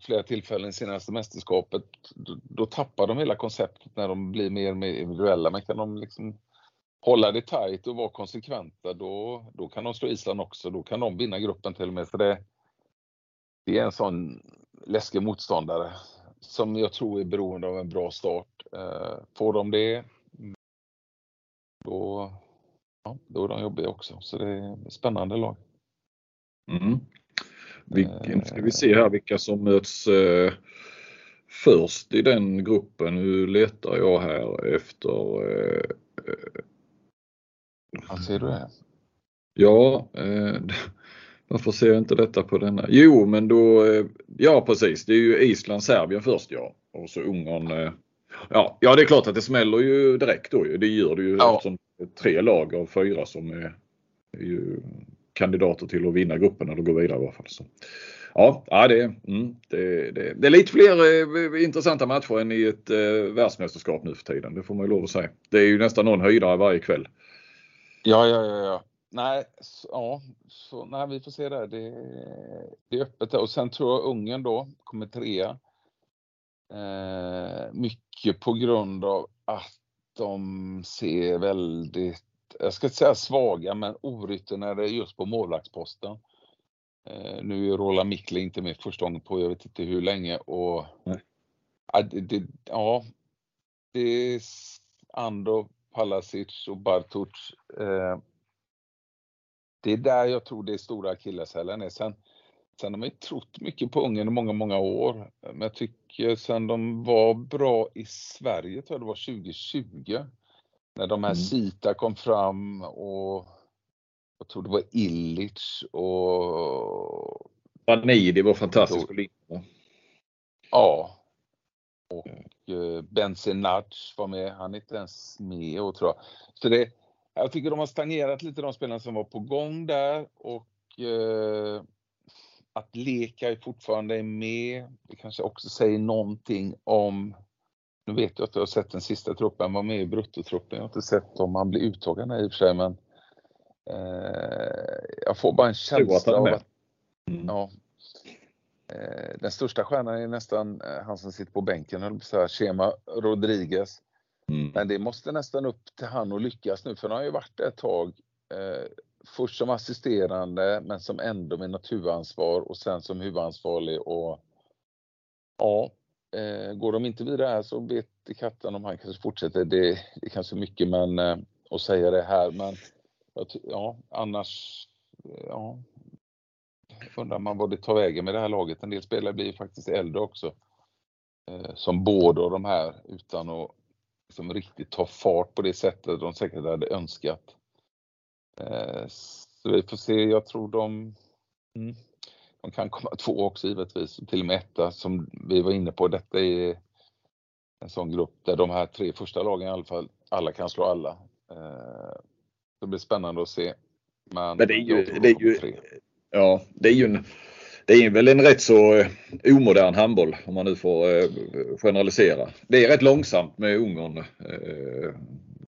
flera tillfällen i senaste mästerskapet, då, då, tappar de hela konceptet när de blir mer och mer individuella. Men kan de liksom hålla det tight och vara konsekventa, då, då kan de slå Island också. Då kan de vinna gruppen till och med. För det, det är en sån läskig motståndare som jag tror är beroende av en bra start. Eh, får de det, då, ja, då är de jobbiga också. Så det är ett spännande lag. Mm. Vilken, ska vi se här vilka som möts eh, först i den gruppen. Nu letar jag här efter eh, Ja, ser du det? Ja, eh, varför ser jag inte detta på denna? Jo, men då, eh, ja precis, det är ju Island, Serbien först ja. Och så Ungern. Eh, ja, ja, det är klart att det smäller ju direkt då Det gör det ju ja. eftersom tre lag av fyra som är, är ju kandidater till att vinna gruppen eller gå vidare i alla fall. Så. Ja, ja det, mm, det, det, det, är lite fler eh, intressanta matcher än i ett eh, världsmästerskap nu för tiden. Det får man ju lov att säga. Det är ju nästan någon höjdare varje kväll. Ja, ja, ja. ja. Nej, så, ja, så, nej, vi får se där. Det, det är öppet där. Och sen tror jag Ungern då kommer trea. Eh, mycket på grund av att de ser väldigt jag ska inte säga svaga, men orutinerade just på målvaktsposten. Eh, nu är Roland Mikle inte med första gången på jag vet inte hur länge och ja, det, det, ja, det är Ando, Palasic och Bartuc. Eh, det är där jag tror det är stora akilleshälen är. Sen, sen har man ju trott mycket på Ungern i många, många år. Men jag tycker sen de var bra i Sverige, tror jag det var 2020. När de här mm. Sita kom fram och jag tror det var Illich och... Vanidi var fantastisk på Ja. Och eh, Benzinac var med. Han är inte ens med och tror jag. Så det, jag tycker de har stagnerat lite de spelarna som var på gång där och eh, att Leka fortfarande är med. Det kanske också säger någonting om nu vet jag att du har sett den sista truppen, var med i bruttotruppen. Jag har inte sett om han blir uttagen i och för sig men eh, jag får bara en känsla av att mm. ja, eh, den största stjärnan är nästan eh, han som sitter på bänken, höll på att Chema Rodriguez. Mm. Men det måste nästan upp till han att lyckas nu, för han har ju varit där ett tag. Eh, först som assisterande, men som ändå med något huvudansvar och sen som huvudansvarig och ja, eh, går de inte vidare här så vet katten om han kanske fortsätter. Det, det är kanske mycket men eh, att säga det här, men ja, annars, eh, ja, undrar man vad det tar vägen med det här laget. En del spelare blir faktiskt äldre också. Eh, som båda de här utan att liksom riktigt ta fart på det sättet de säkert hade önskat. Eh, så vi får se, jag tror de, mm, de kan komma två också givetvis, till och med etta som vi var inne på. Detta är en sån grupp där de här tre första lagen i alla fall, alla kan slå alla. Eh, det blir spännande att se. Men, Men det är ju, det är ju, ja, det är ju en, det är väl en rätt så eh, omodern handboll om man nu får eh, generalisera. Det är rätt långsamt med Ungern.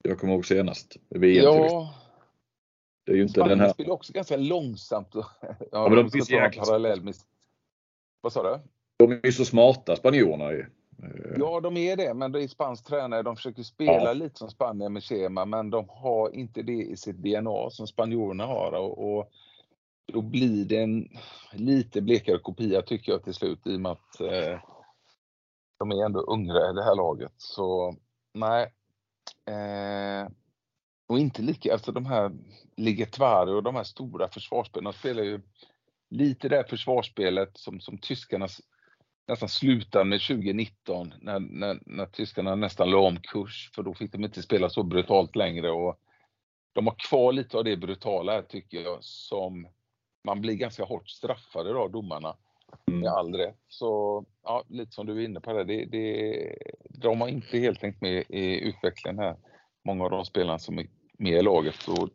Jag kommer ihåg senast VM. Ja. Det är ju inte Spanien den här. spelar också ganska långsamt. Ja, ja men de finns parallell med... Vad sa du? De är ju så smarta spanjorerna ju. Ja, de är det, men det är spansk tränare. De försöker spela ja. lite som Spanien med schema, men de har inte det i sitt DNA som spanjorerna har. Och, och då blir det en lite blekare kopia tycker jag till slut i och med att eh, de är ändå yngre i det här laget. Så nej. Eh, och inte lika, alltså de här Ligetvari och de här stora försvarsspelarna spelar ju lite det försvarsspelet som, som tyskarna nästan slutade med 2019 när, när, när tyskarna nästan la om kurs för då fick de inte spela så brutalt längre och de har kvar lite av det brutala här tycker jag som man blir ganska hårt straffade då, domarna. Mm. Med all rätt. Så ja, lite som du är inne på det, det, det, de har inte helt tänkt med i utvecklingen här. Många av de spelarna som är med i laget. Och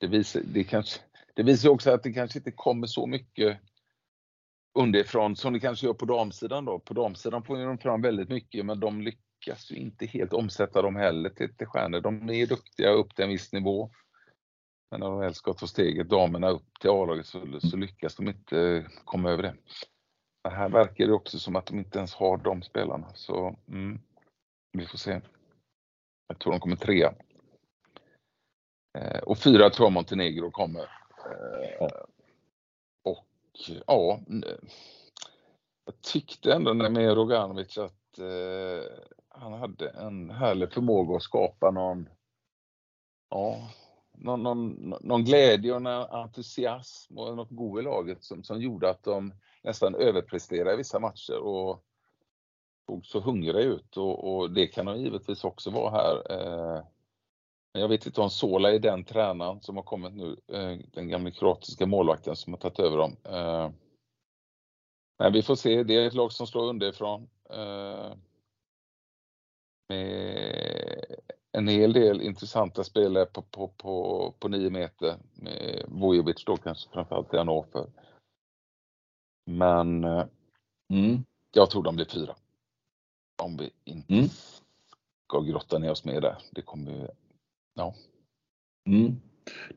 det, visar, det, kanske, det visar också att det kanske inte kommer så mycket underifrån som det kanske gör på damsidan då. På damsidan får de fram väldigt mycket men de lyckas ju inte helt omsätta dem heller till, till stjärnor. De är duktiga upp till en viss nivå. Men när de väl ska ta steget, damerna upp till A-laget, så, så, lyckas de inte komma över det. Men här verkar det också som att de inte ens har de spelarna. Så mm, vi får se. Jag tror de kommer trea. Eh, och fyra tror jag Montenegro kommer. Eh, och ja, jag tyckte ändå med Roganovic att eh, han hade en härlig förmåga att skapa någon, ja, någon, någon, någon glädje och en entusiasm och något god i laget som, som gjorde att de nästan överpresterade i vissa matcher och såg så hungrig ut och, och, det kan de givetvis också vara här. Eh, men jag vet inte om Sola är den tränaren som har kommit nu, eh, den gamla kroatiska målvakten som har tagit över dem. Eh. Men vi får se, det är ett lag som slår underifrån. Med en hel del intressanta spelare på, på, på, på 9 meter. Med Vujovic då kanske framförallt i Hannover. Men mm. jag tror de blir fyra. Om vi inte mm. ska grotta ner oss med där. Det kommer Ja. Mm.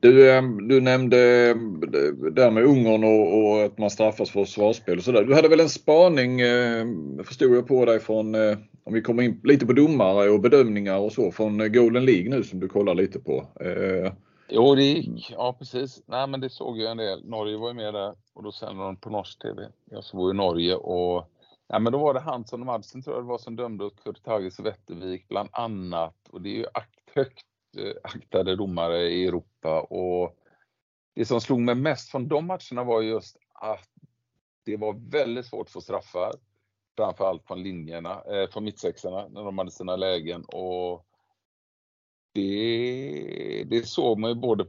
Du, ehm, du nämnde ehm, det där med Ungern och, och att man straffas för svarsspel och sådär. Du hade väl en spaning, ehm, förstod jag på dig från, eh, om vi kommer in lite på domare och bedömningar och så, från eh, Golden League nu som du kollar lite på. Eh, jo, det gick. Ja, precis. Nej, men det såg jag en del. Norge var ju med där och då sände de på norsk TV. Jag såg i Norge och Ja, men då var det Hansson och Madsen tror jag det var som dömde åt Kurt Tages och Wettervik bland annat. Och det är ju högt Eh, aktade domare i Europa och det som slog mig mest från de matcherna var just att det var väldigt svårt att få straffar. Framförallt från linjerna, eh, från mittsexorna när de hade sina lägen och det, det såg man ju både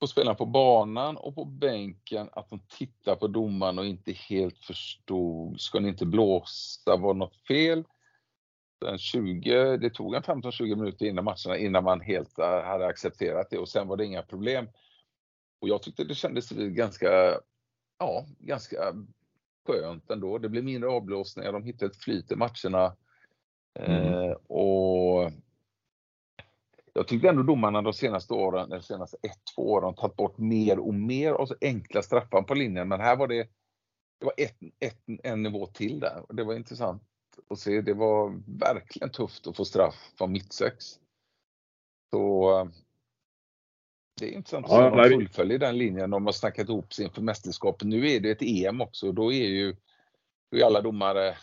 på spelarna på banan och på bänken att de tittade på domaren och inte helt förstod. Ska ni inte blåsa? Var något fel? en 20, det tog en 15-20 minuter innan matcherna innan man helt eh, hade accepterat det och sen var det inga problem. Och jag tyckte det kändes ganska, ja, ganska skönt ändå. Det blev mindre avblåsningar, de hittade ett flyt i matcherna. Mm. Eh, och jag tyckte ändå domarna de senaste åren, de senaste ett, två åren, tagit bort mer och mer av enkla straffar på linjen. Men här var det, det var ett, ett, en nivå till där och det var intressant att se. Det var verkligen tufft att få straff från mittsex. Så eh, det är intressant att se om de fullföljer den linjen. De har snackat ihop sig inför mästerskapet. Nu är det ett EM också och då är ju då är alla domare,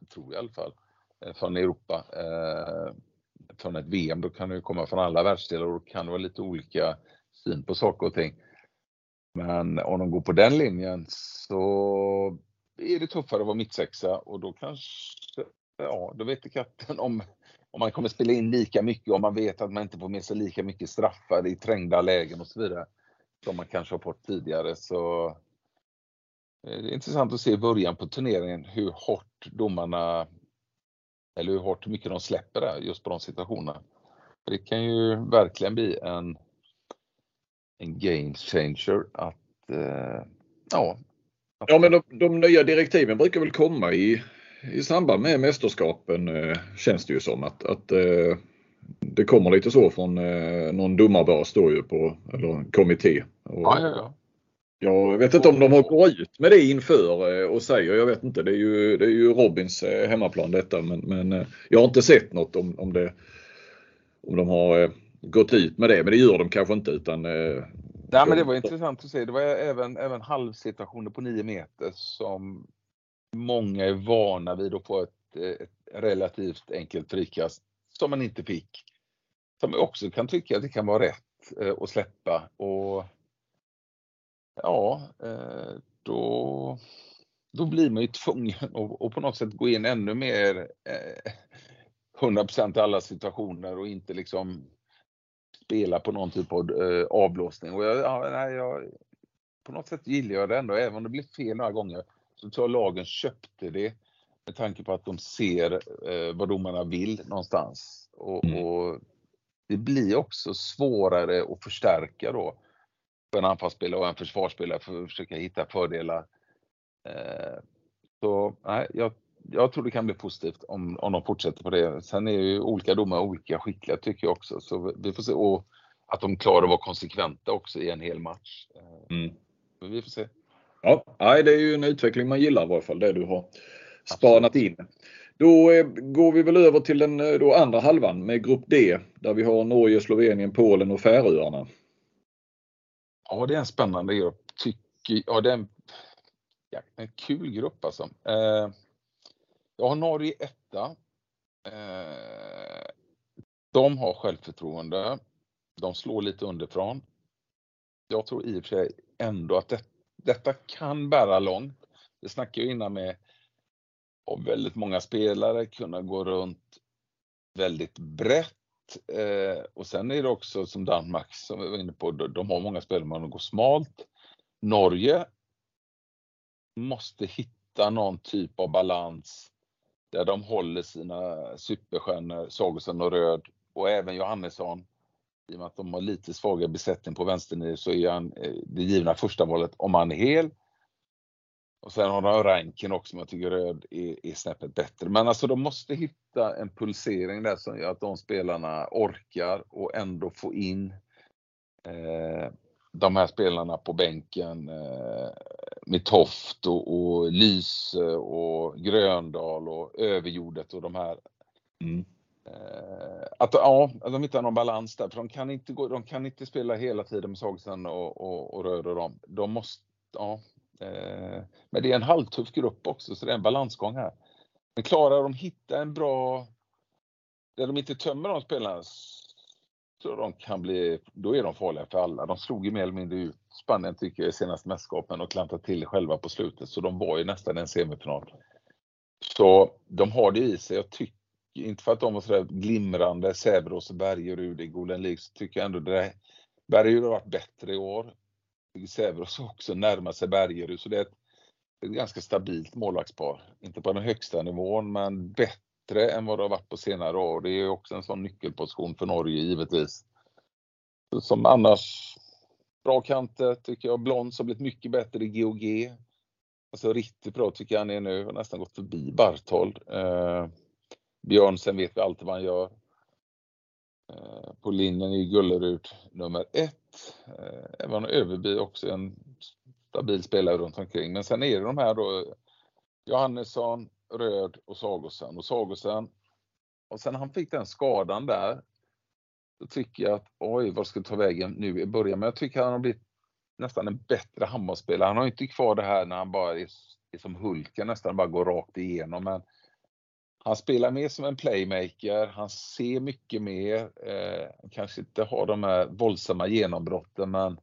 jag tror i alla fall, eh, från Europa. Från ett VM, då kan det komma från alla världsdelar och då kan det vara lite olika syn på saker och ting. Men om de går på den linjen så är det tuffare att vara mittsexa och då kanske, ja, då vet katten om, om man kommer spela in lika mycket, om man vet att man inte får med sig lika mycket straffar i trängda lägen och så vidare som man kanske har fått tidigare. Så eh, det är intressant att se i början på turneringen hur hårt domarna, eller hur hårt mycket de släpper där just på de situationerna. Det kan ju verkligen bli en, en game changer att eh, ja, Ja men de, de, nya direktiven brukar väl komma i, i samband med mästerskapen eh, känns det ju som att, att eh, det kommer lite så från eh, någon domarbas då ju på, eller kommitté. Och, ja, ja, ja. Jag vet inte om de har gått ut med det inför eh, och säger, jag vet inte, det är ju, det är ju Robins eh, hemmaplan detta men, men eh, jag har inte sett något om, om det om de har gått ut med det men det gör de kanske inte utan Nej, men det var intressant att se. Det var även, även halvsituationer på 9 meter som många är vana vid att få ett, ett relativt enkelt frikast som man inte fick. Som också kan tycka att det kan vara rätt att släppa och ja, eh, då, då blir man ju tvungen att, att på något sätt gå in ännu mer 100 eh, i alla situationer och inte liksom spela på någon typ av eh, avblåsning. Och jag, ja, nej, jag, på något sätt gillar jag det ändå, även om det blir fel några gånger. Så tror jag lagen köpte det med tanke på att de ser eh, vad domarna vill någonstans. Och, mm. och, det blir också svårare att förstärka då en anfallsspelare och en försvarsspelare för att försöka hitta fördelar. Eh, så nej, jag jag tror det kan bli positivt om, om de fortsätter på det. Sen är ju olika domare olika skickliga tycker jag också. Så vi får se. Och att de klarar att vara konsekventa också i en hel match. Mm. vi får se. Ja, det är ju en utveckling man gillar i varje fall, det du har spanat in. Då eh, går vi väl över till den eh, då andra halvan med Grupp D där vi har Norge, Slovenien, Polen och Färöarna. Ja, det är en spännande grupp. Tycker, ja, det är en, ja, en kul grupp alltså. Eh, jag har Norge etta. Eh, de har självförtroende. De slår lite underifrån. Jag tror i och för sig ändå att det, detta kan bära långt. Det snackade ju innan med Och väldigt många spelare, kunna gå runt väldigt brett. Eh, och sen är det också som Danmark som vi var inne på, de har många spelare man de går smalt. Norge måste hitta någon typ av balans där de håller sina superstjärnor Sagosen och Röd och även Johannesson. I och med att de har lite svagare besättning på vänsternio så är han eh, det givna första valet om han är hel. Och sen har de Ranken också som jag tycker Röd är, är snäppet bättre. Men alltså de måste hitta en pulsering där som gör att de spelarna orkar och ändå få in eh, de här spelarna på bänken eh, med Toft och, och Lyse och Gröndal och Överjordet och de här. Mm. Eh, att ja, att de hittar någon balans där, för de kan inte, gå, de kan inte spela hela tiden med Sagosen och, och, och Röd och dem. De måste, ja. Eh, men det är en halvtuff grupp också, så det är en balansgång här. Men klarar de hitta en bra, där de inte tömmer de spelarna, så de kan bli, då är de farliga för alla. De slog ju mer eller mindre ut Spanien tycker jag i senaste mästerskapen och klantade till själva på slutet, så de var ju nästan en semifinal. Så de har det i sig. Jag tycker inte för att de var sådär glimrande, Säverås, Bergerud i Golden League, så tycker jag ändå det Bergerud har varit bättre i år. Säverås också närmar sig Bergerud, så det är ett, ett ganska stabilt målvaktspar. Inte på den högsta nivån, men bättre än vad det har varit på senare år. Det är också en sån nyckelposition för Norge givetvis. Som annars, bra kanter tycker jag. Blons har blivit mycket bättre i GOG. Alltså riktigt bra tycker jag han är nu, har nästan gått förbi Barthold. Eh, Björnsen vet vi alltid vad han gör. Eh, på linjen är Gullerud nummer ett. Eh, Även Överby också en stabil spelare runt omkring. Men sen är det de här då Johannesson, Röd och Sagosen. Och Sagosen, och sen han fick den skadan där, då tycker jag att oj, vad ska ta vägen nu i början? Men jag tycker han har blivit nästan en bättre handbollsspelare. Han har inte kvar det här när han bara är, är som Hulken, nästan bara går rakt igenom. Men han spelar mer som en playmaker, han ser mycket mer, eh, kanske inte har de här våldsamma genombrotten men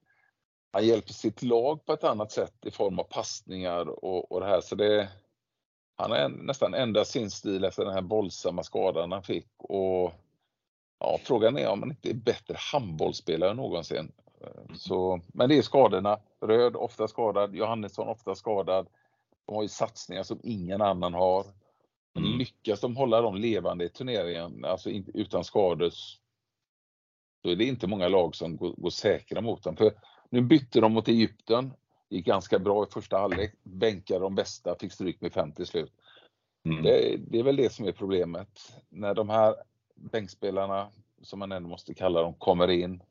han hjälper sitt lag på ett annat sätt i form av passningar och, och det här. Så det, han har nästan ändrat sin stil efter den här våldsamma skadan han fick. Och, ja, frågan är om han inte är bättre handbollsspelare än någonsin. Eh, så, men det är skadorna. Röd ofta skadad, Johannesson ofta skadad. De har ju satsningar som ingen annan har. Mm. Lyckas de hålla dem levande i turneringen, alltså inte, utan skador, så är det inte många lag som går, går säkra mot dem. För nu bytte de mot Egypten, gick ganska bra i första halvlek, bänkade de bästa, fick stryk med fem till slut. Mm. Det, det, är väl det som är problemet. När de här bänkspelarna, som man ändå måste kalla dem, kommer in,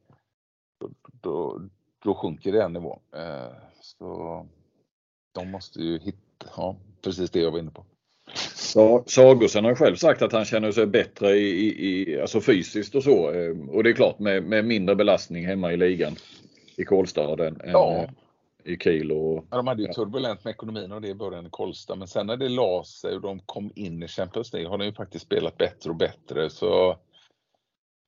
då, då, då sjunker det en nivå. Eh, så de måste ju hitta, ja, precis det jag var inne på. Sagosen har själv sagt att han känner sig bättre i, i, alltså fysiskt och så. Eh, och det är klart med, med mindre belastning hemma i ligan i Kolstad än, ja. än i Kiel. Och, ja, de hade ju turbulent med ekonomin och det i början i Kolstad. Men sen när det la sig och de kom in i Champions League har de ju faktiskt spelat bättre och bättre. Så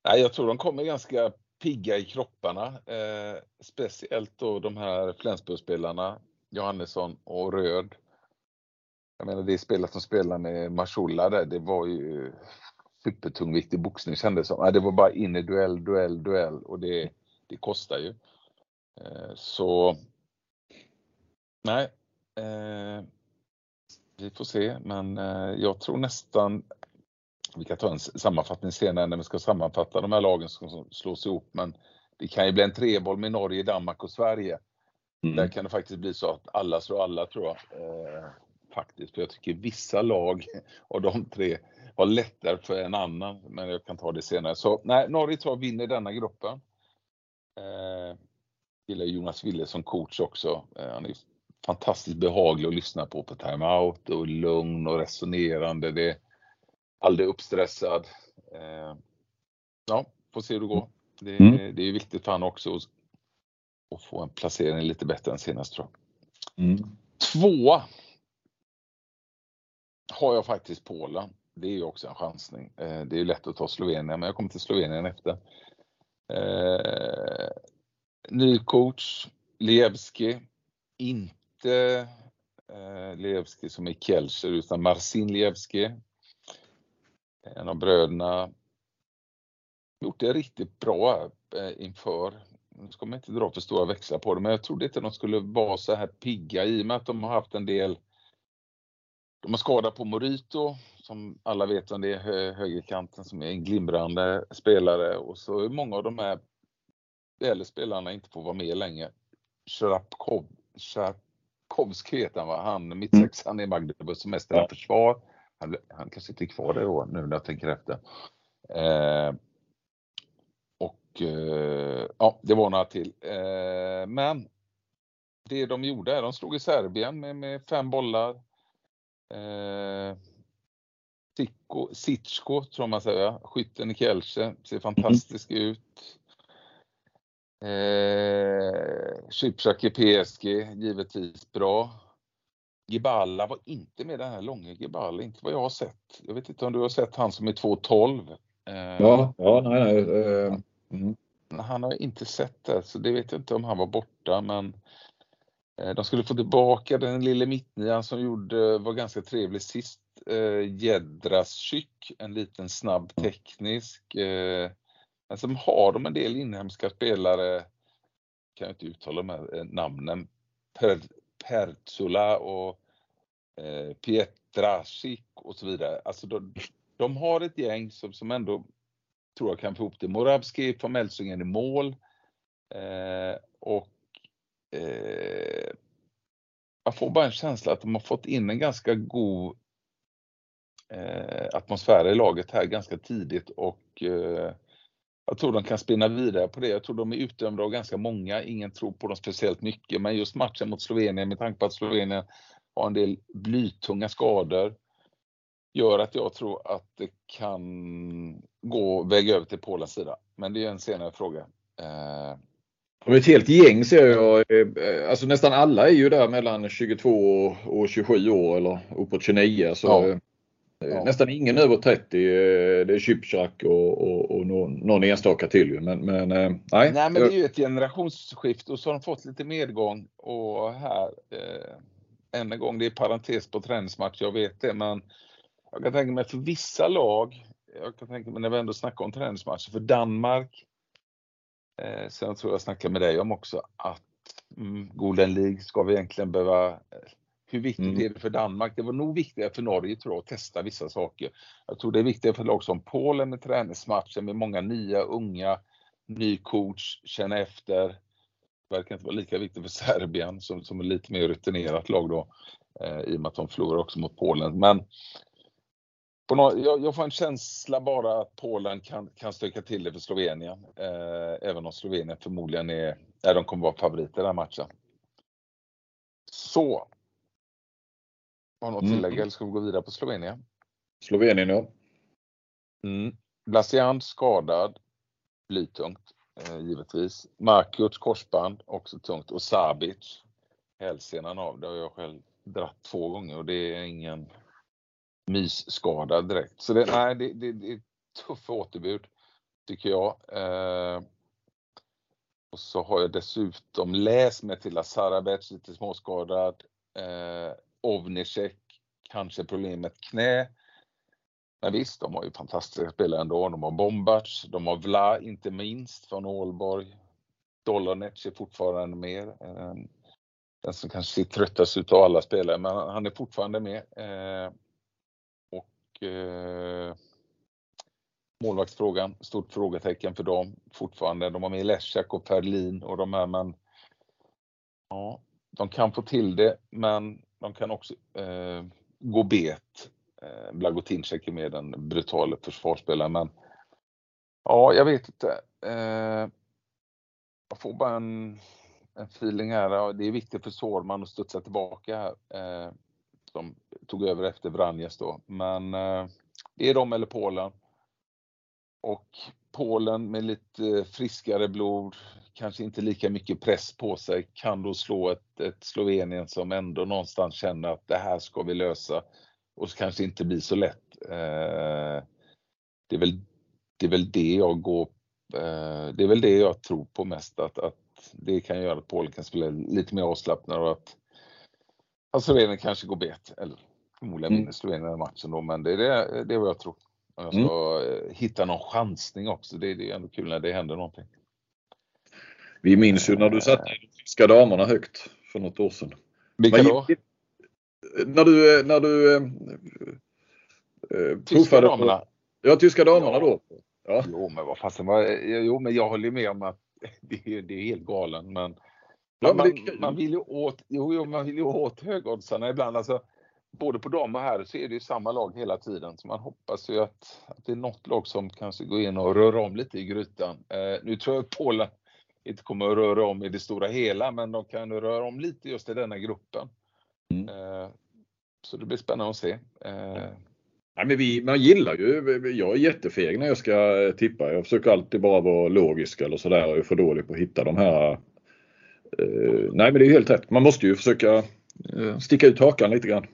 nej, jag tror de kommer ganska pigga i kropparna. Eh, speciellt då de här Flensburgspelarna, Johannesson och Röd. Jag menar det spelet som spelade med Mashoula där, det var ju supertungviktig boxning kändes som. Det var bara in i duell, duell, duell och det, det kostar ju. Eh, så nej, eh, vi får se, men eh, jag tror nästan vi kan ta en sammanfattning senare när vi ska sammanfatta de här lagen som slås ihop, men det kan ju bli en treboll med Norge, Danmark och Sverige. Mm. Där kan det faktiskt bli så att alla slår alla tror jag faktiskt. För jag tycker vissa lag av de tre har lättare för en annan, men jag kan ta det senare. Så nej, jag vinner denna gruppen. Eh, gillar Jonas Wille som coach också. Eh, han är fantastiskt behaglig att lyssna på på timeout och lugn och resonerande. Det är aldrig uppstressad. Eh, ja, får se hur det går. Det, mm. det är viktigt för han också att få en placering lite bättre än senast tror jag. Mm. Tvåa har jag faktiskt Polen. Det är ju också en chansning. Eh, det är lätt att ta Slovenien, men jag kommer till Slovenien efter. Eh, ny coach, Levski. Inte eh, Levski som är Kielcer, utan Marcin Levski. En av bröderna. Gjort det riktigt bra eh, inför. Nu ska man inte dra för stora växlar på det, men jag trodde inte de skulle vara så här pigga i och med att de har haft en del de har skada på Morito, som alla vet om det är hö högerkanten som är en glimrande spelare och så är många av de här äldre spelarna inte får vara med länge. Sharapkov, Sharapkovski heter han va? Han mittsexan i Magdeburg som mest ja. försvar. Han, han kanske inte är kvar där då nu när jag tänker efter. Eh, och eh, ja, det var några till. Eh, men det de gjorde, de slog i Serbien med, med fem bollar. Eh, Sitko, Sitsko, tror man säger, skytten i Kielce, ser fantastisk mm. ut. Eh, Chypchak i PSG, givetvis bra. Gibala var inte med den här långa Gibala, inte vad jag har sett. Jag vet inte om du har sett han som är 2,12? Eh, ja, ja, nej, nej. Eh, mm. Han har inte sett det, så det vet jag inte om han var borta, men Eh, de skulle få tillbaka den lille mittnian som gjorde, var ganska trevlig sist. Eh, Jedraskyk, en liten snabb teknisk. Eh, men sen har de en del inhemska spelare, kan jag inte uttala de här namnen, per, Pertsula och eh, Pietrasik och så vidare. Alltså de, de har ett gäng som, som ändå tror jag kan få ihop det. Morabski från Melsungen i mål. Eh, och eh, jag får bara en känsla att de har fått in en ganska god eh, atmosfär i laget här ganska tidigt och eh, jag tror de kan spinna vidare på det. Jag tror de är utdömda av ganska många. Ingen tror på dem speciellt mycket, men just matchen mot Slovenien med tanke på att Slovenien har en del blytunga skador gör att jag tror att det kan gå väga över till Polens sida. Men det är en senare fråga. Eh... De är ett helt gäng ser jag. Eh, alltså nästan alla är ju där mellan 22 och 27 år eller uppåt 29. Så ja. Ja. Nästan ingen över 30. Eh, det är Chypchak och, och, och någon, enstaka till Men, men eh, nej. Nej men det är ju ett generationsskifte och så har de fått lite medgång och här eh, än en gång, det är parentes på träningsmatch, jag vet det men jag kan tänka mig för vissa lag, jag kan tänka mig när vi ändå snackar om träningsmatcher, för Danmark, eh, sen tror jag snackar med dig om också att mm, Golden League ska vi egentligen behöva hur viktigt mm. är det för Danmark? Det var nog viktigare för Norge tror jag att testa vissa saker. Jag tror det är viktigare för lag som Polen med träningsmatcher med många nya, unga, ny coach, känna efter. Det verkar inte vara lika viktigt för Serbien som, som är lite mer rutinerat lag då eh, i och med att de förlorar också mot Polen. Men på något, jag, jag, får en känsla bara att Polen kan, kan stöka till det för Slovenien. Eh, även om Slovenien förmodligen är, är de kommer vara favoriter i den här matchen. Så, har något tillägg mm. eller ska vi gå vidare på Slovenien? Slovenien ja. Mm. Blasian skadad, blytungt eh, givetvis. Markuts korsband också tungt och Sabic hälsenan av. Det har jag själv dratt två gånger och det är ingen mysskada direkt. Så det, nej, det, det, det är tuffa återbud tycker jag. Eh, och så har jag dessutom läst mig till att Sarabec lite småskadad. Eh, Ovnicek, kanske problem med ett knä. Men visst, de har ju fantastiska spelare ändå. De har Bombac, de har Vla, inte minst, från Ålborg. Dolanec är fortfarande med. Eh, den som kanske ser tröttast ut av alla spelare, men han är fortfarande med. Eh, och eh, målvaktsfrågan, stort frågetecken för dem fortfarande. De har med Leszak och Perlin och de här, men ja, de kan få till det, men de kan också eh, gå bet. Eh, Blagotinczek är med den brutala försvarsspelaren men ja, jag vet inte. Eh, jag får bara en, en feeling här. Det är viktigt för Sårman att studsa tillbaka här. Eh, som tog över efter Vranjes då. Men eh, det är de eller Polen. Och Polen med lite eh, friskare blod, kanske inte lika mycket press på sig, kan då slå ett, ett Slovenien som ändå någonstans känner att det här ska vi lösa och så kanske inte blir så lätt. Eh, det, är väl, det är väl det jag går, eh, det är väl det jag tror på mest att, att det kan göra att Polen kan spela lite mer avslappnat och att, att Slovenien kanske går bet. Eller förmodligen mm. vinner Slovenien den matchen då, men det är, det, det är vad jag tror. Om jag ska mm. hitta någon chansning också. Det, det är ändå kul när det händer någonting. Vi minns ju när du satte de tyska damerna högt för något år sedan. Vilka då? När du, när du äh, Tyska damerna? På, ja, tyska damerna ja. då. Ja. Jo, men vad fasen Jo, men jag håller med om att det är, det är helt galen. Men, ja, man, man, vill ju åt, jo, jo, man vill ju åt högoddsarna ibland. Alltså, både på dam och herr så är det ju samma lag hela tiden. Så man hoppas ju att, att det är något lag som kanske går in och rör om lite i grytan. Eh, nu tror jag Polen inte kommer att röra om i det stora hela, men de kan röra om lite just i denna gruppen. Mm. Eh, så det blir spännande att se. Eh, Nej, men vi, man gillar ju, jag är jättefeg när jag ska tippa. Jag försöker alltid bara vara logisk eller sådär. Jag är för dålig på att hitta de här. Eh, nej men det är helt rätt. Man måste ju försöka eh, sticka ut hakan lite grann.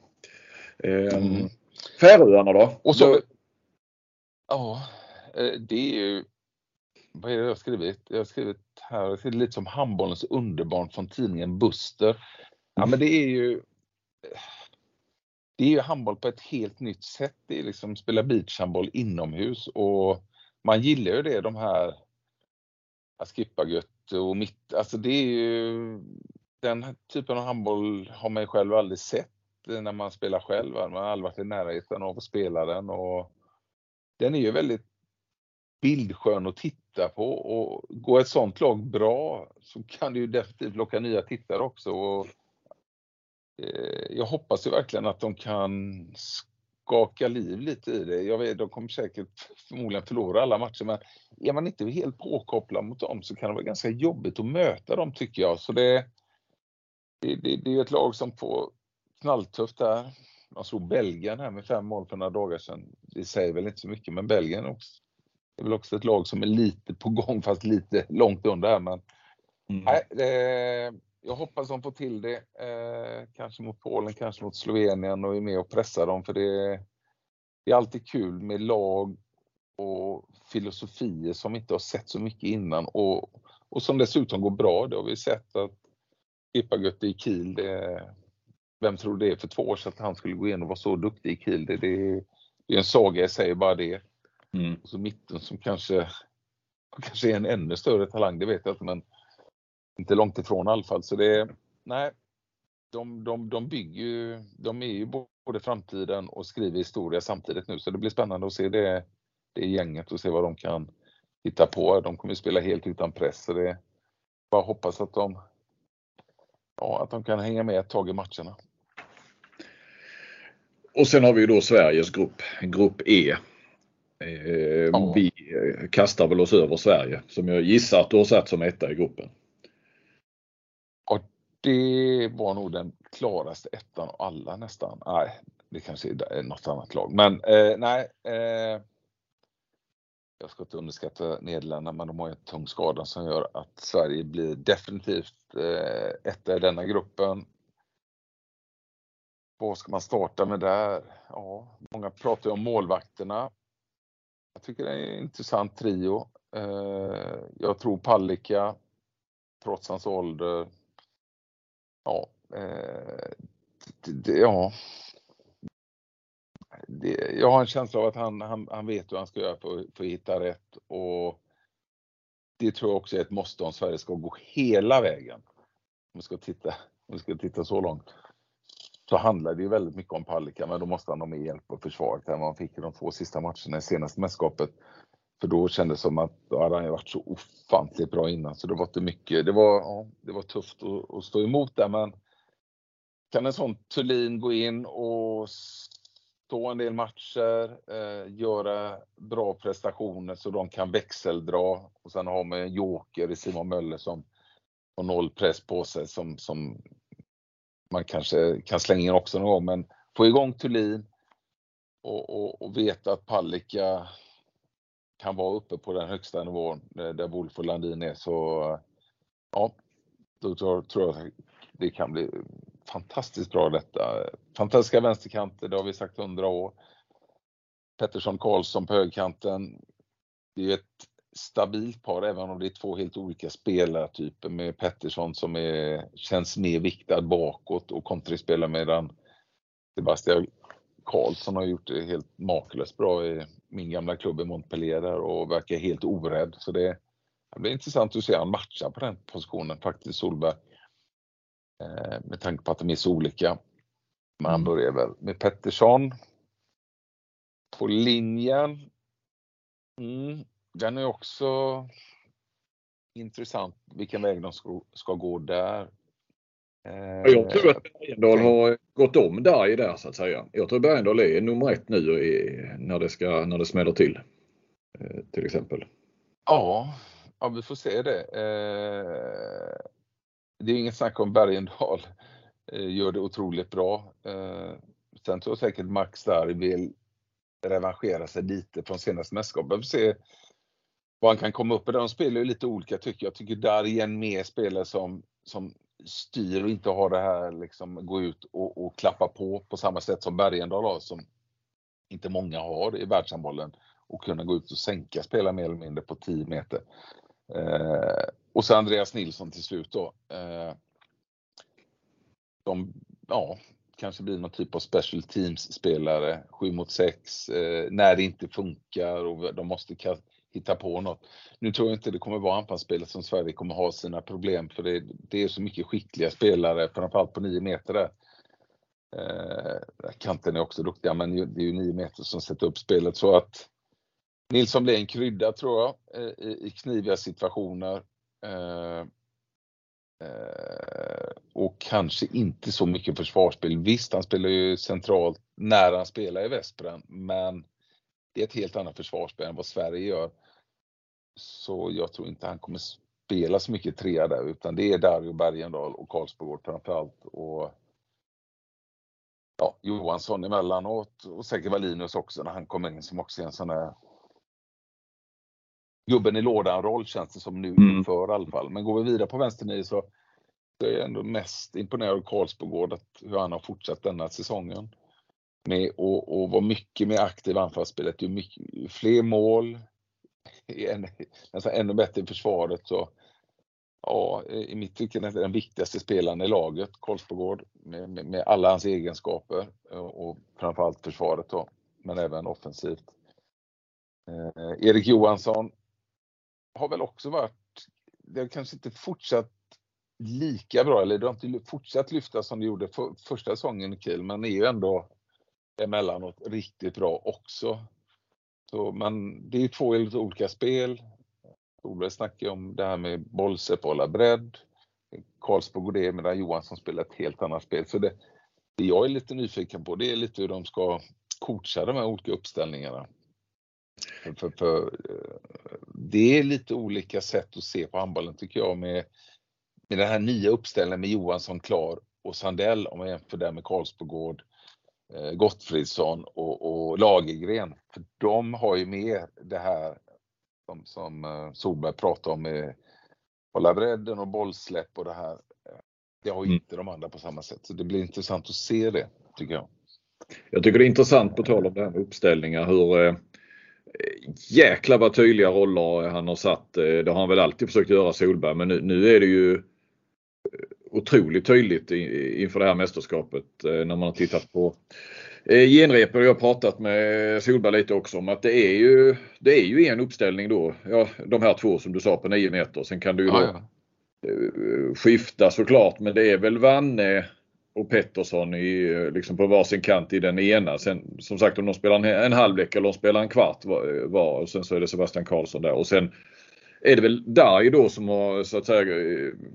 Eh, mm. Färöarna då? Och så, då... Ja, det är ju vad är det jag har skrivit? Jag har skrivit här, jag skrivit lite som handbollens underbarn från tidningen Buster. Ja men det är ju det är ju handboll på ett helt nytt sätt. Det är liksom spela beachhandboll inomhus och man gillar ju det de här Askipagött och mitt, alltså det är ju den typen av handboll har man ju själv aldrig sett när man spelar själv. Man har aldrig varit i närheten av att spela den och den är ju väldigt bildskön att titta på och går ett sånt lag bra så kan det ju definitivt locka nya tittare också. Och Eh, jag hoppas ju verkligen att de kan skaka liv lite i det. Jag vet, de kommer säkert förmodligen förlora alla matcher, men är man inte helt påkopplad mot dem så kan det vara ganska jobbigt att möta dem tycker jag. Så det, det, det, det är ett lag som får knalltufft där. Man slog Belgien här med fem mål för några dagar sedan. Det säger väl inte så mycket, men Belgien också, är väl också ett lag som är lite på gång, fast lite långt under här. Men, mm. nej, det, jag hoppas de får till det. Eh, kanske mot Polen, kanske mot Slovenien och är med och pressar dem för det, det är alltid kul med lag och filosofier som vi inte har sett så mycket innan och, och som dessutom går bra. Det har vi sett att Ipagötte i Kiel, det, vem tror det är för två år sedan att han skulle gå in och vara så duktig i Kiel? Det, det, det är en saga i sig bara det. Mm. Och så mitten som kanske, kanske är en ännu större talang, det vet jag inte men inte långt ifrån i alla fall. Så det, nej, de, de, de bygger ju, de är ju både framtiden och skriver historia samtidigt nu. Så det blir spännande att se det, det gänget och se vad de kan hitta på. De kommer spela helt utan press. Så det bara hoppas att de, ja, att de kan hänga med ett tag i matcherna. Och sen har vi då Sveriges grupp, grupp E. Eh, ja. Vi kastar väl oss över Sverige som jag gissar att du har satt som etta i gruppen det var nog den klaraste ettan av alla nästan. Nej, det kanske är något annat lag. Men eh, nej. Eh, jag ska inte underskatta Nederländerna, men de har ju en tung skada som gör att Sverige blir definitivt eh, etta i denna gruppen. Vad ska man starta med där? Ja, många pratar ju om målvakterna. Jag tycker det är en intressant trio. Eh, jag tror Palicka, trots hans ålder, Ja, eh, ja. Det, jag har en känsla av att han, han, han vet hur han ska göra för, för att hitta rätt och det tror jag också är ett måste om Sverige ska gå hela vägen. Om vi ska titta, om vi ska titta så långt så handlar det ju väldigt mycket om Palicka, men då måste han ha mer hjälp och försvaret än vad han fick i de två sista matcherna i senaste mästerskapet. För då kändes det som att då hade han ju varit så ofantligt bra innan så det var inte mycket. Det var, ja, det var tufft att, att stå emot där men kan en sån Thulin gå in och stå en del matcher, eh, göra bra prestationer så de kan växeldra och sen har man en joker i Simon Möller som har noll press på sig som, som man kanske kan slänga in också någon gång men få igång Thulin och, och, och veta att Palicka kan vara uppe på den högsta nivån eh, där Wolf och Landin är så ja, då tror, tror jag det kan bli fantastiskt bra detta. Fantastiska vänsterkanter, det har vi sagt hundra år. Pettersson Karlsson på högkanten. Det är ett stabilt par även om det är två helt olika spelartyper med Pettersson som är, känns mer viktad bakåt och kontringspelare medan Sebastian Karlsson har gjort det helt makalöst bra i min gamla klubb i Montpellier där och verkar helt orädd. Så det, det blir intressant att se han matcha på den positionen faktiskt, Solberg. Eh, med tanke på att de är så olika. Men han mm. börjar väl med Pettersson. På linjen. Mm, den är också intressant vilken väg de ska, ska gå där. Jag tror att Bergendahl har gått om Darj där så att säga. Jag tror Bergendahl är nummer ett nu i, när, det ska, när det smäller till. Till exempel. Ja, ja vi får se det. Det är inget snack om Bergendahl gör det otroligt bra. Sen tror jag säkert Max där vill revanschera sig lite från senaste mästerskapet. Vi får se vad han kan komma upp med. De spelar ju lite olika tycker jag. Jag tycker där igen mer spelare som, som styr och inte har det här liksom gå ut och, och klappa på på samma sätt som Bergendahl har som inte många har i världshandbollen och kunna gå ut och sänka spelare mer eller mindre på 10 meter. Eh, och så Andreas Nilsson till slut då. Eh, de, ja, kanske blir någon typ av special teams spelare, 7 mot 6, eh, när det inte funkar och de måste hitta på något. Nu tror jag inte det kommer vara anfallsspelet som Sverige kommer ha sina problem för det, det är så mycket skickliga spelare, framförallt på 9 meter där. Eh, kanten är också duktiga men det är ju 9 meter som sätter upp spelet så att Nilsson blir en krydda tror jag eh, i, i kniviga situationer. Eh, Eh, och kanske inte så mycket försvarsspel. Visst, han spelar ju centralt när han spelar i Vesperen, men det är ett helt annat försvarsspel än vad Sverige gör. Så jag tror inte han kommer spela så mycket trea där, utan det är Dario Bergendahl och Karlsbogård framförallt. Och ja, Johansson emellanåt och säkert Wallinius också när han kommer in som också är en sån där gubben i lådan-roll känns det som nu mm. för i alla fall. Men går vi vidare på vänsternio så, så är jag ändå mest imponerad av Karlsbogård, hur han har fortsatt denna säsongen. Med och, och vara mycket mer aktiv i anfallsspelet, ju mycket, fler mål, en, nästan ännu bättre i försvaret. Så, ja, i mitt tycke är det den viktigaste spelaren i laget, Karlsbogård, med, med, med, alla hans egenskaper och framförallt försvaret då, men även offensivt. Eh, Erik Johansson har väl också varit, det har kanske inte fortsatt lika bra, eller det har inte fortsatt lyfta som det gjorde för, första säsongen i Kiel, men är ju ändå emellanåt riktigt bra också. Så, men det är två helt olika spel. Solberg snackar om det här med bollsep och bredd. Karlsborg går det medan Johansson spelar ett helt annat spel. Så det, det jag är lite nyfiken på det är lite hur de ska coacha de här olika uppställningarna. För, för, för, eh, det är lite olika sätt att se på handbollen tycker jag med, med den här nya uppställningen med Johansson klar och Sandell om man jämför det med Karlsbogård, Gottfridsson och, och Lagergren. För de har ju mer det här som, som eh, Solberg pratar om med hålla bredden och bollsläpp och det här. Det har ju mm. inte de andra på samma sätt. Så det blir intressant att se det, tycker jag. Jag tycker det är intressant på tal om det här med uppställningar hur jäkla vad tydliga roller han har satt. Eh, det har han väl alltid försökt göra Solberg men nu, nu är det ju eh, otroligt tydligt inför det här mästerskapet eh, när man har tittat på genrep och jag har pratat med Solberg lite också om att det är ju, det är ju en uppställning då. Ja, de här två som du sa på 9 meter. Sen kan du ju då ja, ja. skifta såklart men det är väl Vanne och Pettersson i, liksom på varsin kant i den ena. Sen som sagt om de spelar en, en halvlek eller de spelar en kvart var, var och sen så är det Sebastian Karlsson där och sen är det väl Darj då som har så att säga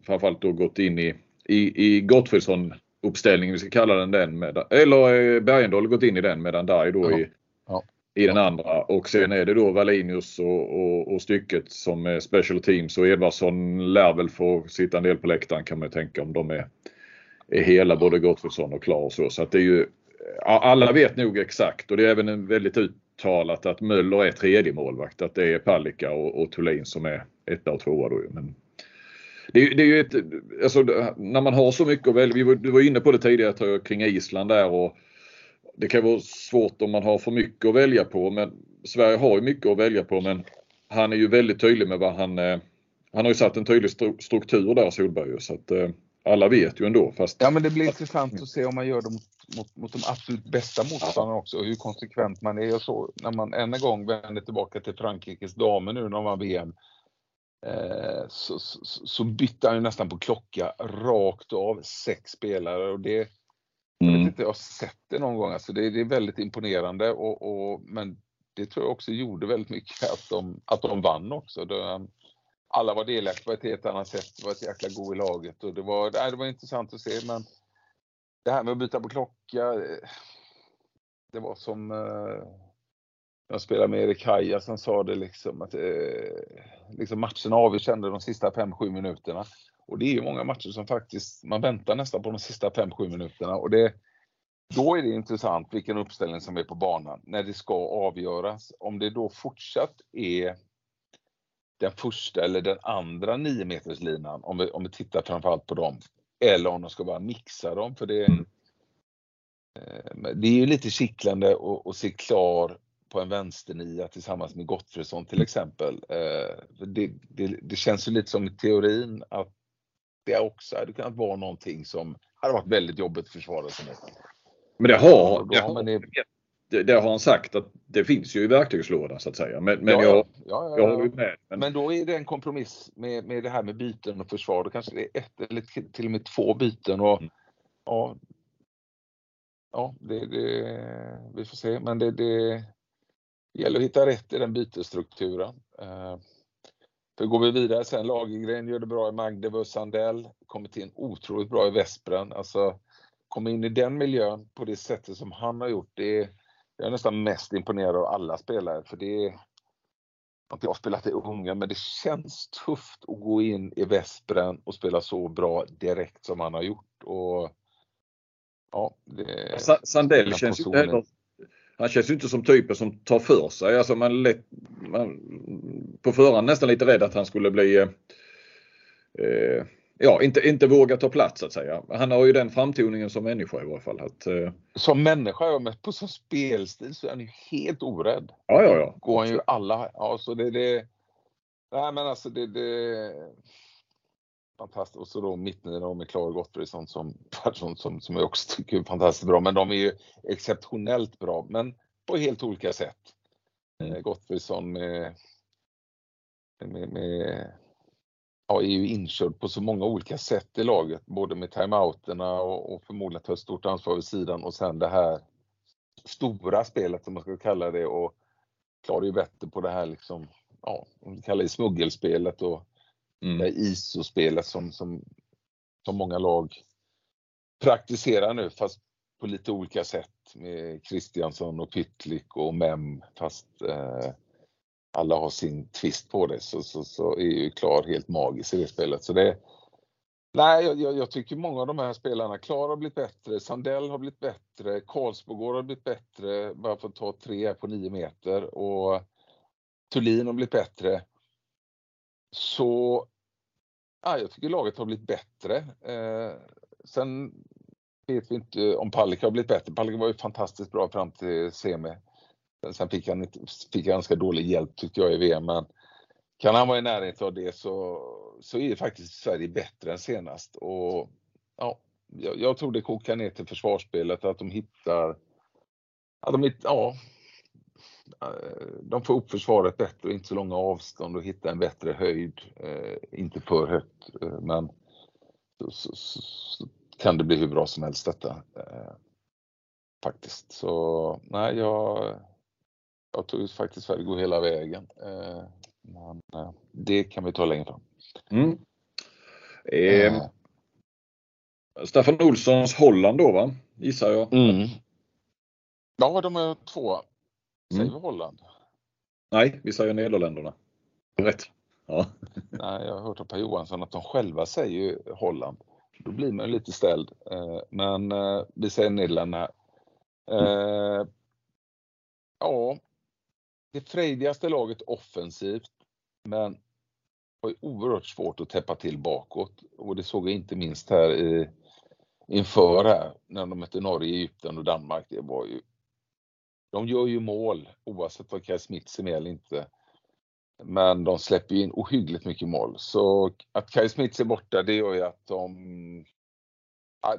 framförallt då gått in i, i, i Gottfridsson uppställningen, vi ska kalla den den, med, eller eh, Bergendahl gått in i den medan Darj då ja. i, ja. i den andra och sen är det då Wallinius och, och, och stycket som är special teams och Edvardsson lär väl få sitta en del på läktaren kan man tänka om de är är hela både Gottfridsson och Klar och så. Så att det är ju, alla vet nog exakt och det är även väldigt uttalat att Möller är tredje målvakt. Att det är Palicka och, och Thulin som är etta och tvåa då. Men det, är, det är ju ett, alltså, när man har så mycket att välja. Vi du var inne på det tidigare kring Island där och det kan vara svårt om man har för mycket att välja på. Men Sverige har ju mycket att välja på men han är ju väldigt tydlig med vad han eh, han har ju satt en tydlig struktur där Solberg. Så att, eh, alla vet ju ändå. Fast... Ja men det blir intressant att se om man gör det mot, mot, mot de absolut bästa motståndarna också. Hur konsekvent man är. Jag såg när man än en gång vänder tillbaka till Frankrikes damer nu när de vann VM. Eh, så, så, så, bytte han ju nästan på klocka rakt av sex spelare och det jag vet mm. inte, jag har sett det någon gång. Alltså det, det är väldigt imponerande och, och, men det tror jag också gjorde väldigt mycket att de, att de vann också. Det, alla var delaktiga på ett helt annat sätt. Det var ett jäkla go i laget och det var, nej, det var intressant att se. Men det här med att byta på klocka. eh, Det var som eh, jag spelade med Erik Haja som sa det liksom att eh, liksom matchen avgörde de sista 5-7 minuterna. Och det är ju många matcher som faktiskt, man väntar nästan på de sista 5-7 minuterna och det, då är det intressant vilken uppställning som är på banan när det ska avgöras. Om det då fortsatt är den första eller den andra 9 meterslinan om vi, om vi tittar framförallt på dem. Eller om de ska bara mixa dem för det, Mm. eh, det är ju lite kittlande att se klar på en vänsternia tillsammans med Gottfridsson till exempel. Eh, det, det, det känns ju lite som i teorin att det också hade kunnat vara någonting som hade varit väldigt jobbigt att försvara sig med. Men det har, det har har, det- det, det har han sagt att det finns ju i verktygslådan så att säga. Men, men Ja, jag, ja, ja, jag ju med. Men, Men då är det en kompromiss med, med det här med byten och försvar. Då kanske det är ett eller till- till och med två byten. Och, Mm. ja, ja det, det, vi får se. Men det, det gäller att hitta rätt i den bytesstrukturen. Eh, för går vi vidare sen, Lagergren gör det bra i Magdeburg, Sandell kommit in otroligt bra i Vespren. Alltså, komma in i den miljön på det sättet som han har gjort, det är, jag är nästan mest imponerad av alla spelare. För det är, jag har spelat i unga, men det känns tufft att gå in i Vespren och spela så bra direkt som han har gjort. Och, ja, det, Sa- Sandell känns ju heller, han känns ju inte som typen som tar för sig. Alltså man, lätt, man på förhand nästan lite rädd att han skulle bli eh, eh, Ja, inte, inte våga ta plats så att säga. Han har ju den framtoningen som människa i varje fall. Att, eh, som människa, ja, men på som spelstil så är han ju helt orädd. ja, ja, ja. Går han ju alla, ja så det, det Nej men alltså det, det Fantastiskt. Och så då mittnio med Klara Gottfridsson som, som, som, som jag också tycker är fantastiskt bra. Men de är ju exceptionellt bra, men på helt olika sätt. Eh, Gottfridsson med, med, med ja, är ju inkörd på så många olika sätt i laget, både med timeouterna och, och förmodligen tar ett stort ansvar vid sidan och sen det här stora spelet som man ska kalla det och klarar ju bättre på det här liksom, ja, om vi kallar det smuggelspelet och Mm. det ISO-spelet som, som, som många lag praktiserar nu fast på lite olika sätt med Kristiansson och Pytlik och Mem fast eh, alla har sin twist på det så, så, så är ju Klar helt magisk i det spelet. Så det, nej, jag, jag, jag tycker många av de här spelarna, Klar har blivit bättre, Sandell har blivit bättre, Karlsbogård har blivit bättre, bara för att ta tre här på nio meter och Thulin har blivit bättre. Så ja, jag tycker laget har blivit bättre. Eh, sen vet vi inte om Palicka har blivit bättre. Palicka var ju fantastiskt bra fram till semi. Sen fick han, inte, fick han ganska dålig hjälp tyckte jag i VM. Men kan han vara i närheten av det så, så är faktiskt Sverige bättre än senast. Och, ja, jag, jag tror det kokar ner till försvarsspelet, att de hittar... Att de, ja, de får upp försvaret bättre och inte så långa avstånd och hitta en bättre höjd. Eh, inte för högt, eh, men så, så, så, kan det bli hur bra som helst detta. Eh, faktiskt. Så nej, jag, jag tror faktiskt Sverige går hela vägen. Eh, men eh, det kan vi ta längre fram. Mm. Eh, Eh, Staffan Olssons Holland då va? Gissar jag. mm. Ja, de är två. Säger Mm. vi Holland? Nej, vi säger Nederländerna. Rätt. Ja. Nej, jag har hört av Per Johansson att de själva säger ju Holland. Då blir man lite ställd. Eh, Men eh, vi säger Nederländerna. Eh, Ja, det frejdigaste laget offensivt, men har ju oerhört svårt att täppa till bakåt. Och det såg jag inte minst här i, inför här när de mötte Norge, Egypten och Danmark. Det var ju, de gör ju mål oavsett vad Kaj Smits är med eller inte. Men de släpper in ohyggligt mycket mål. Så att Kaj Smits är borta, det gör ju att de,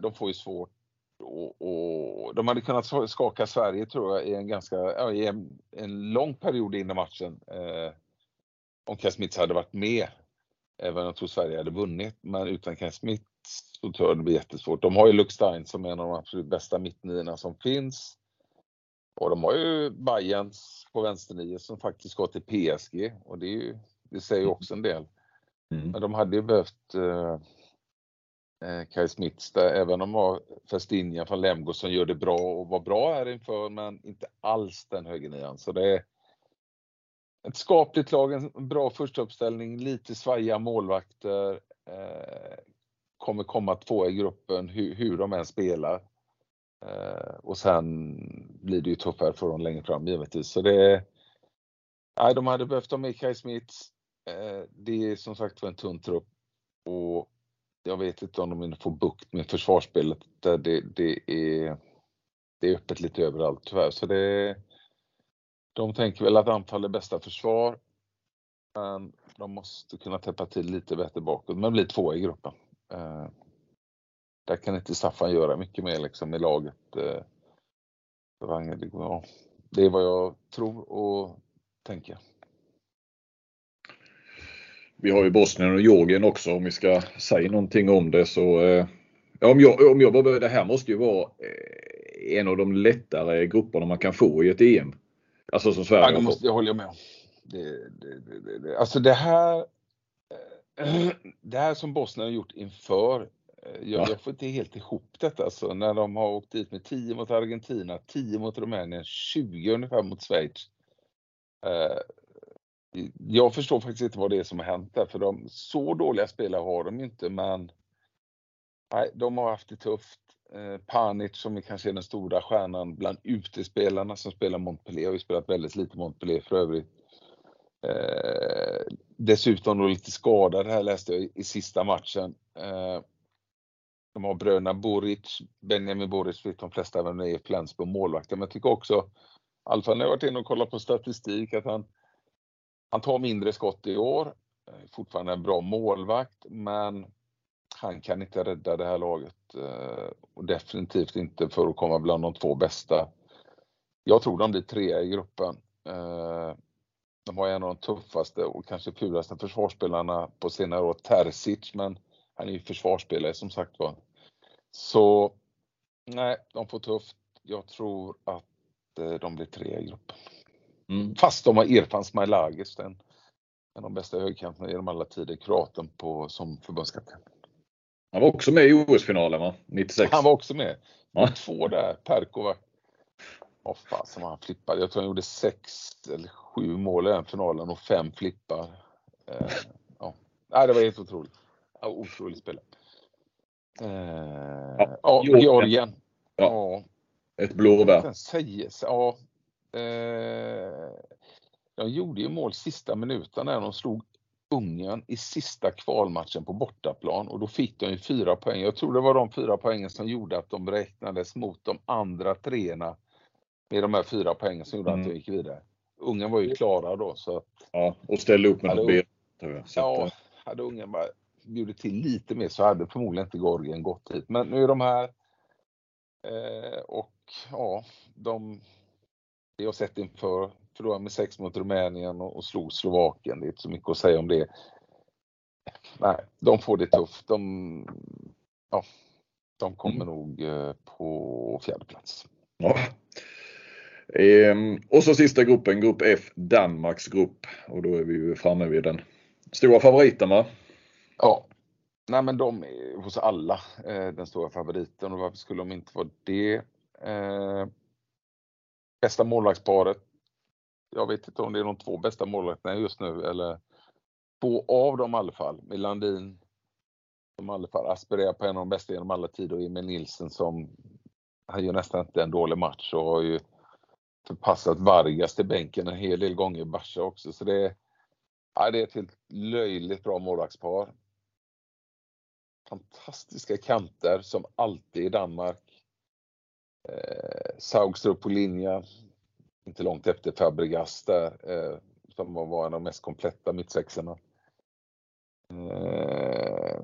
de får ju svårt. Och, och de hade kunnat skaka Sverige tror jag i en ganska, ja, i en, en lång period innan matchen. Eh, om Kaj Smits hade varit med. Även om jag tror Sverige hade vunnit. Men utan Kaj Smits så tror jag det blir jättesvårt. De har ju Luke Stein som är en av de absolut bästa mittniorna som finns. Och de har ju Bayerns på vänsternio som faktiskt går till PSG och det, är ju, det säger ju också en del. Mm. Men de hade ju behövt eh, eh Kai Smits där, även om har Festinja från Lemgo som gör det bra och var bra här inför, men inte alls den högernian. Så det är ett skapligt lag, en bra första uppställning, lite svajiga målvakter. Eh, kommer komma två i gruppen hur, hur de än spelar. Eh, och sen blir det ju tuffare för dem längre fram givetvis. Så det, nej, de hade behövt ha med Kai Smits. Eh, det är som sagt för en tunn trupp och jag vet inte om de får bukt med försvarsspelet där det, det, är, det är öppet lite överallt tyvärr. Så det, de tänker väl att anfall är bästa försvar. Men de måste kunna täppa till lite bättre bakåt, men blir två i gruppen. Eh, där kan inte Staffan göra mycket mer liksom i laget. Eh, det är vad jag tror och tänker. Vi har ju Bosnien och Georgien också om vi ska säga någonting om det så eh, om jag, om jag bara, det här måste ju vara eh, en av de lättare grupperna man kan få i ett EM. Alltså som Sverige ja, det måste jag hålla med om. Det, det, det, det, alltså det här det här som Bosnien har gjort inför jag, jag, får inte helt ihop detta alltså, när de har åkt dit med 10 mot Argentina, 10 mot Rumänien, 20 ungefär mot Schweiz. Eh, jag förstår faktiskt inte vad det är som har hänt där, för de, så dåliga spelare har de inte, men nej, de har haft det tufft. Eh, Panic som är kanske är den stora stjärnan bland utespelarna som spelar Montpellier, har ju spelat väldigt lite Montpellier för övrigt. Eh, dessutom då lite skadad här läste jag i, i sista matchen. Eh, de har bröderna Boric, Benjamin Boric de flesta även det är, Flensburg målvakter. Men jag tycker också, i alla fall när jag varit inne och kollat på statistik, att han, han tar mindre skott i år. Eh, fortfarande en bra målvakt, men han kan inte rädda det här laget. Eh, och definitivt inte för att komma bland de två bästa. Jag tror de blir trea i gruppen. Eh, de har en av de tuffaste och kanske fulaste försvarsspelarna på senare år, Terzic, men han är ju försvarsspelare som sagt var. Så nej, de får tufft. Jag tror att eh, de blir tre i gruppen. Mm. Fast de har Irfan Smailagic, den, en av de bästa högerkanterna genom alla tider, kroaten på, som förbundskapten. Han var också med i OS-finalen va? 96? Han var också med. Ja. Två där, Perkova. Åh fasen vad han flippade. Jag tror han gjorde sex eller sju mål i den finalen och fem flippar. Eh, ja. Nej, det var helt otroligt. Otroligt spelare. Eh, ja, Georgien. Ja. ja. Ett blåbär. Säges, ja. Eh, de gjorde ju mål sista minuten när de slog Ungern i sista kvalmatchen på bortaplan och då fick de ju fyra poäng. Jag tror det var de fyra poängen som gjorde att de räknades mot de andra treorna med de här fyra poängen som gjorde mm. att de gick vidare. Ungern var ju klara då så att, Ja, och ställde upp med något ben. Ja, eh. hade Ungern bara bjudit till lite mer så hade förmodligen inte Gorgien gått hit. Men nu är de här. Eh, och ja, de, det jag sett inför, förlorade med 6 mot Rumänien och, och slog Slovakien. Det är inte så mycket att säga om det. Nej, de får det tufft. De, ja, de kommer mm. nog eh, på fjärde plats. Ja. Ehm, och så sista gruppen, grupp F, Danmarks grupp. Och då är vi ju framme vid den stora favoriten va? Ja. Nej men de är hos alla eh, den stora favoriten och varför skulle de inte vara det? Eh, bästa målvaktsparet. Jag vet inte om det är de två bästa målvakterna just nu eller två av dem i alla fall. Med Landin som i alla fall aspirerar på en av de bästa genom alla tider och Emil Nilsen som han gör nästan inte en dålig match och har ju förpassat Vargas till bänken en hel del gånger i Barca också. Så det är, ja, det är ett helt löjligt bra målvaktspar fantastiska kanter som alltid i Danmark. Eh, Saugstrup på linjen, inte långt efter Fabregas där, eh, som var en av de mest kompletta mittsexorna. Eh,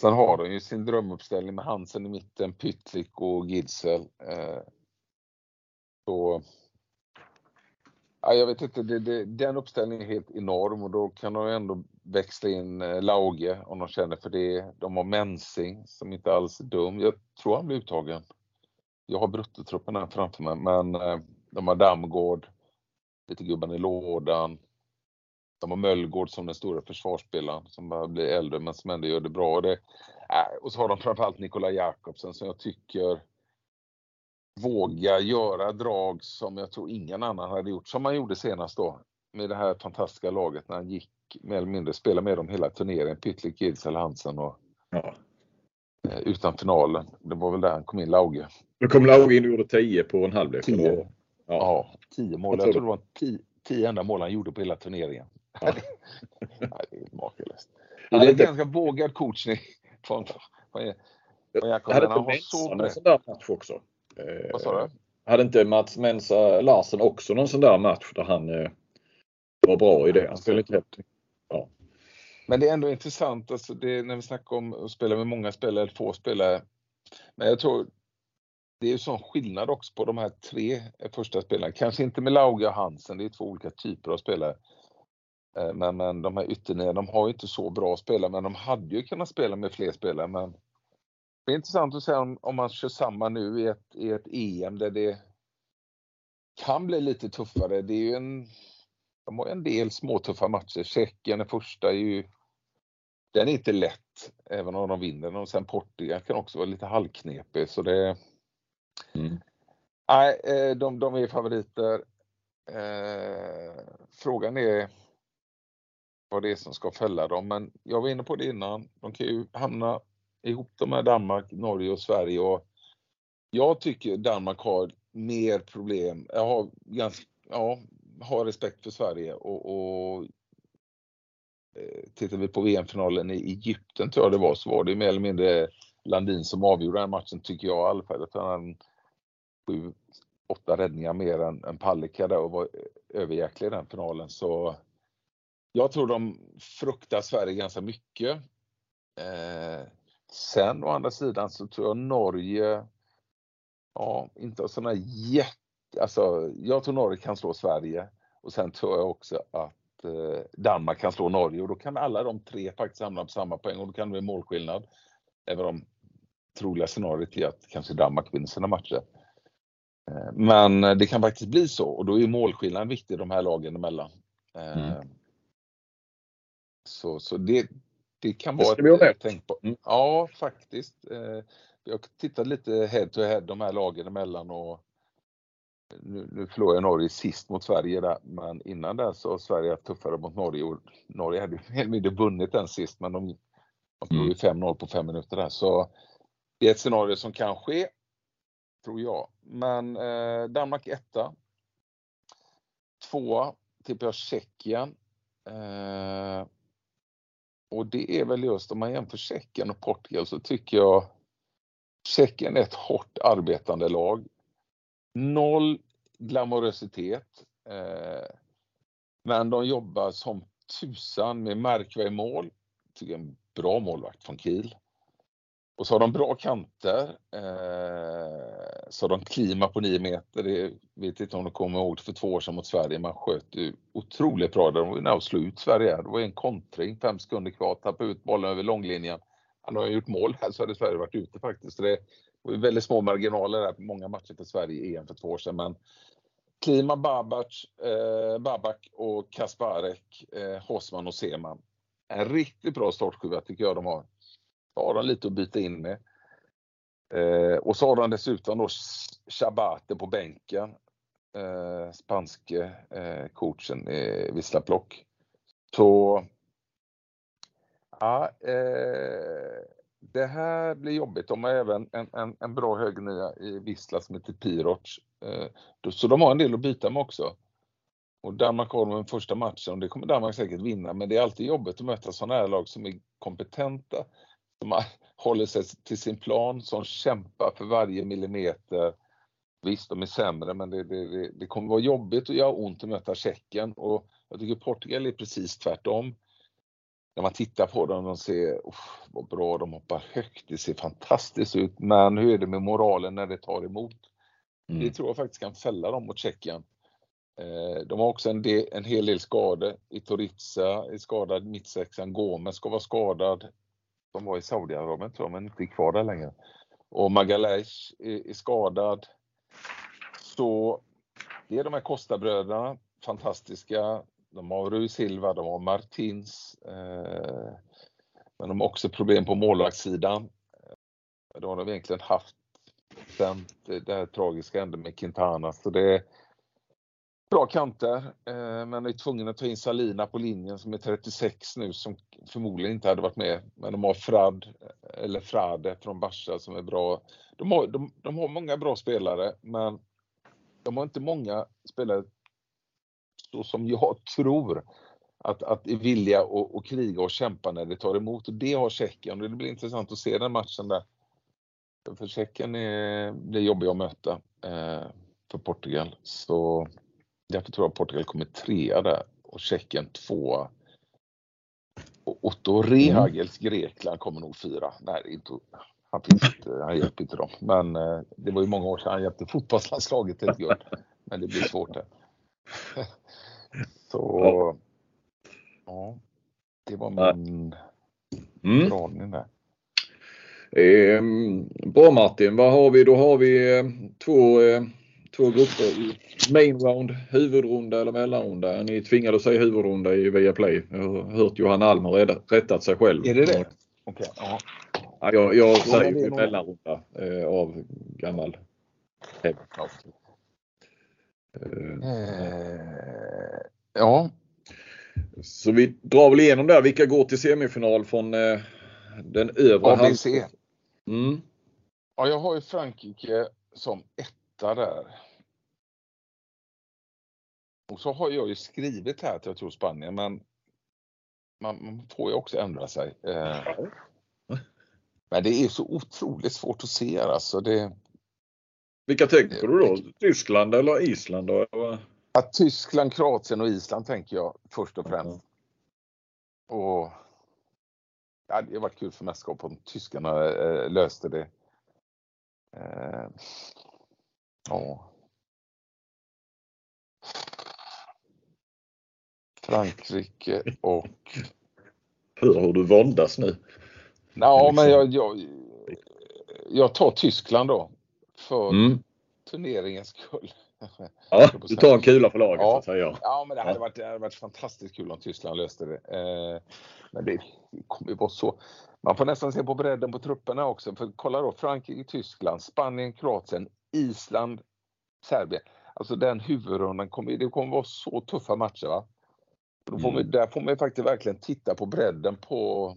sen har de ju sin drömuppställning med Hansen i mitten, Pytlik och Gidsel. Eh, så Ja, jag vet inte, det, det, den uppställningen är helt enorm och då kan de ändå växla in eh, Lauge om de känner för det. De har Mensing som inte alls är dum. Jag tror han blir uttagen. Jag har bruttotruppen här framför mig, men eh, de har Damgård, lite gubben i lådan. De har Möllgård som den stora försvarsspelaren som börjar bli äldre men som ändå gör det bra. Och, det, eh, och så har de framförallt Nikola Jakobsen som jag tycker vågar göra drag som jag tror ingen annan hade gjort, som han gjorde senast då med det här fantastiska laget när han gick mer eller mindre spela med dem hela turneringen, Pytlik, Gidsel, Hansen och ja. eh, utan finalen. Det var väl där han kom in, Lauge. Då kom Lauge in och gjorde 10 på en halvlek. 10. Ja. ja, 10 mål. Jag tror, jag tror det var 10 enda mål han gjorde på hela turneringen. Ja. det är makalöst. Det är en ganska vågad coachning från, från, från Mensa någon sån där match också? Eh, Vad sa du? Hade inte Mats Mensa Larsen också någon sån där match där han eh, var bra i det? Han spelade inte Ja. Men det är ändå intressant alltså det, när vi snackar om att spela med många spelare eller få spelare. Men jag tror det är sån skillnad också på de här tre första spelarna. Kanske inte med Lauga och Hansen, det är två olika typer av spelare. Eh, men, men de här ytternio, de har ju inte så bra spelare, men de hade ju kunnat spela med fler spelare. Men det är intressant att se om, om man kör samma nu i ett, i ett EM där det kan bli lite tuffare. Det är ju en de har en del småtuffa matcher. Tjeckien, den första, är ju den är inte lätt, även om de vinner. Och sen Portugal kan också vara lite halvknepig. Så det... Mm. Nej, eh, de, de är favoriter. Eh, frågan är vad det är som ska fälla dem. Men jag var inne på det innan. De kan ju hamna ihop de här Danmark, Norge och Sverige. Och jag tycker Danmark har mer problem. Jag har ganska, ja, har respekt för Sverige och, och eh, tittar vi på VM-finalen i Egypten tror jag det var så var det mer eller mindre Landin som avgjorde den matchen tycker jag i alla fall. Han sju, åtta räddningar mer än, än Palicka där och var överjäklig i den finalen. Så jag tror de fruktar Sverige ganska mycket. Eh, sen å andra sidan så tror jag Norge, ja, inte har sådana jätte alltså, jag tror Norge kan slå Sverige och sen tror jag också att eh, Danmark kan slå Norge och då kan alla de tre faktiskt hamna på samma poäng och då kan det bli målskillnad. Även om troliga scenariot är att kanske Danmark vinner sina matcher. Eh, men det kan faktiskt bli så och då är målskillnaden viktig de här lagen emellan. Eh, mm. Så, så det, det kan vara det ett, ett tänk på. Mm. Ja, faktiskt. Jag tittat lite head to head de här lagen emellan och nu, nu förlorade Norge sist mot Sverige där, men innan det så har Sverige haft tuffare mot Norge och Norge hade mer eller mindre vunnit den sist men de, de förlorade mm. 5-0 på fem minuter där så det är ett scenario som kan ske, tror jag. Men eh, Danmark etta. Tvåa tippar jag Tjeckien. Eh, och det är väl just om man jämför Tjeckien och Portugal så tycker jag Tjeckien är ett hårt arbetande lag Noll glamorositet. Eh, men de jobbar som tusan med Markva i mål. Tycker en bra målvakt från Kiel. Och så har de bra kanter. Eh, så de klimat på 9 meter. Det vet inte om de kommer ihåg för två år sedan mot Sverige. Man sköt ju otroligt bra. De var nära att slå ut Sverige. Det var en kontring, fem sekunder kvar, tappade ut bollen över långlinjen. Han har ju gjort mål här så hade Sverige varit ute faktiskt. Så det, var väldigt små marginaler där på många matcher för Sverige i EM för två år sedan. Men Klima, Babac, eh, Babak och Kasparek, eh, Hosman och Seman. En riktigt bra startsjua tycker jag de har. Då har de lite att byta in med. Eh, och så har de dessutom då Chabate på bänken. Eh, spanske eh, coachen i Wisla Plock. Så ja, eh, det här blir jobbigt. De har även en, en, en bra högernia i Wisla som heter Piroc. Eh, så de har en del att byta med också. Och Danmark har den första matchen och det kommer Danmark säkert vinna. Men det är alltid jobbigt att möta sådana här lag som är kompetenta, som håller sig till sin plan, som kämpar för varje millimeter. Visst, de är sämre, men det, det, det kommer vara jobbigt och göra ont att möta Tjeckien. Och jag tycker Portugal är precis tvärtom när man tittar på dem och ser vad bra de hoppar högt, det ser fantastiskt ut. Men hur är det med moralen när det tar emot? Mm. Det tror jag faktiskt kan fälla dem mot Tjeckien. Eh, de har också en, del, en hel del skador. Itoritsa är skadad, mittsexan Gomes ska vara skadad. De var i Saudiarabien tror jag, men inte kvar där längre. Och Magalhaes är, är skadad. Så det är de här Costa-bröderna, fantastiska de har Rui Silva, de har Martins. Eh, men de har också problem på målvaktssidan. Eh, det har de egentligen haft sen eh, det här tragiska hände med Quintana. Så det är bra kanter, eh, men är tvungen att ta in Salina på linjen som är 36 nu som förmodligen inte hade varit med. Men de har Frad, eller Frade från Barca som är bra. De har, de, de har många bra spelare, men de har inte många spelare så som jag tror att, att är villiga att, kriga och kämpa när det tar emot. Och det har Tjeckien och det blir intressant att se den matchen där. För Tjeckien är, blir jobbig att möta eh, för Portugal. Så därför tror jag Portugal kommer trea där och Tjeckien tvåa. Och Otto Rehagels Grekland kommer nog fyra. Nej, inte, han, finns inte, han hjälper inte dem. Men eh, det var ju många år sedan han hjälpte fotbollslandslaget till ett guld. Men det blir svårt det. Så ja, det var min mm. dragning där. Eh, bra Martin, vad har vi? Då har vi eh, två, eh, två grupper. Main round, huvudrunda eller mellanrunda. Ni tvingade att säga huvudrunda i Viaplay. Jag har hört Johan Alm har rättat sig själv. Är det det? Okej. Ja. Ja, jag, jag säger ju mellanrunda eh, av gammal hävd. Eh, ja. Så vi drar väl igenom där. Vilka går till semifinal från eh, den övre ABC. Mm. Ja, jag har ju Frankrike som etta där. Och så har jag ju skrivit här att jag tror Spanien, men man, man får ju också ändra sig. Eh, men det är så otroligt svårt att se alltså. Det, Vilka tänker du då? Tyskland eller Island? Då? Ja, Tyskland, Kroatien och Island tänker jag först och främst. Och ja, det har varit kul för mästerskap om tyskarna äh, löste det. Äh, ja. Frankrike och... Hur har du våndas nu? Ja, men jag, jag, jag tar Tyskland då. För mm. turneringens skull. Ja, du tar en kula för laget ja. så att säga. Ja, men det hade, ja. varit, det hade varit fantastiskt kul om Tyskland löste det. Eh, men det kommer ju vara så. Man får nästan se på bredden på trupperna också. För kolla då, Frankrike, Tyskland, Spanien, Kroatien, Island, Serbien. Alltså den huvudrundan kommer, det kommer vara så tuffa matcher. Va? Får mm. man, där får man faktiskt verkligen titta på bredden på,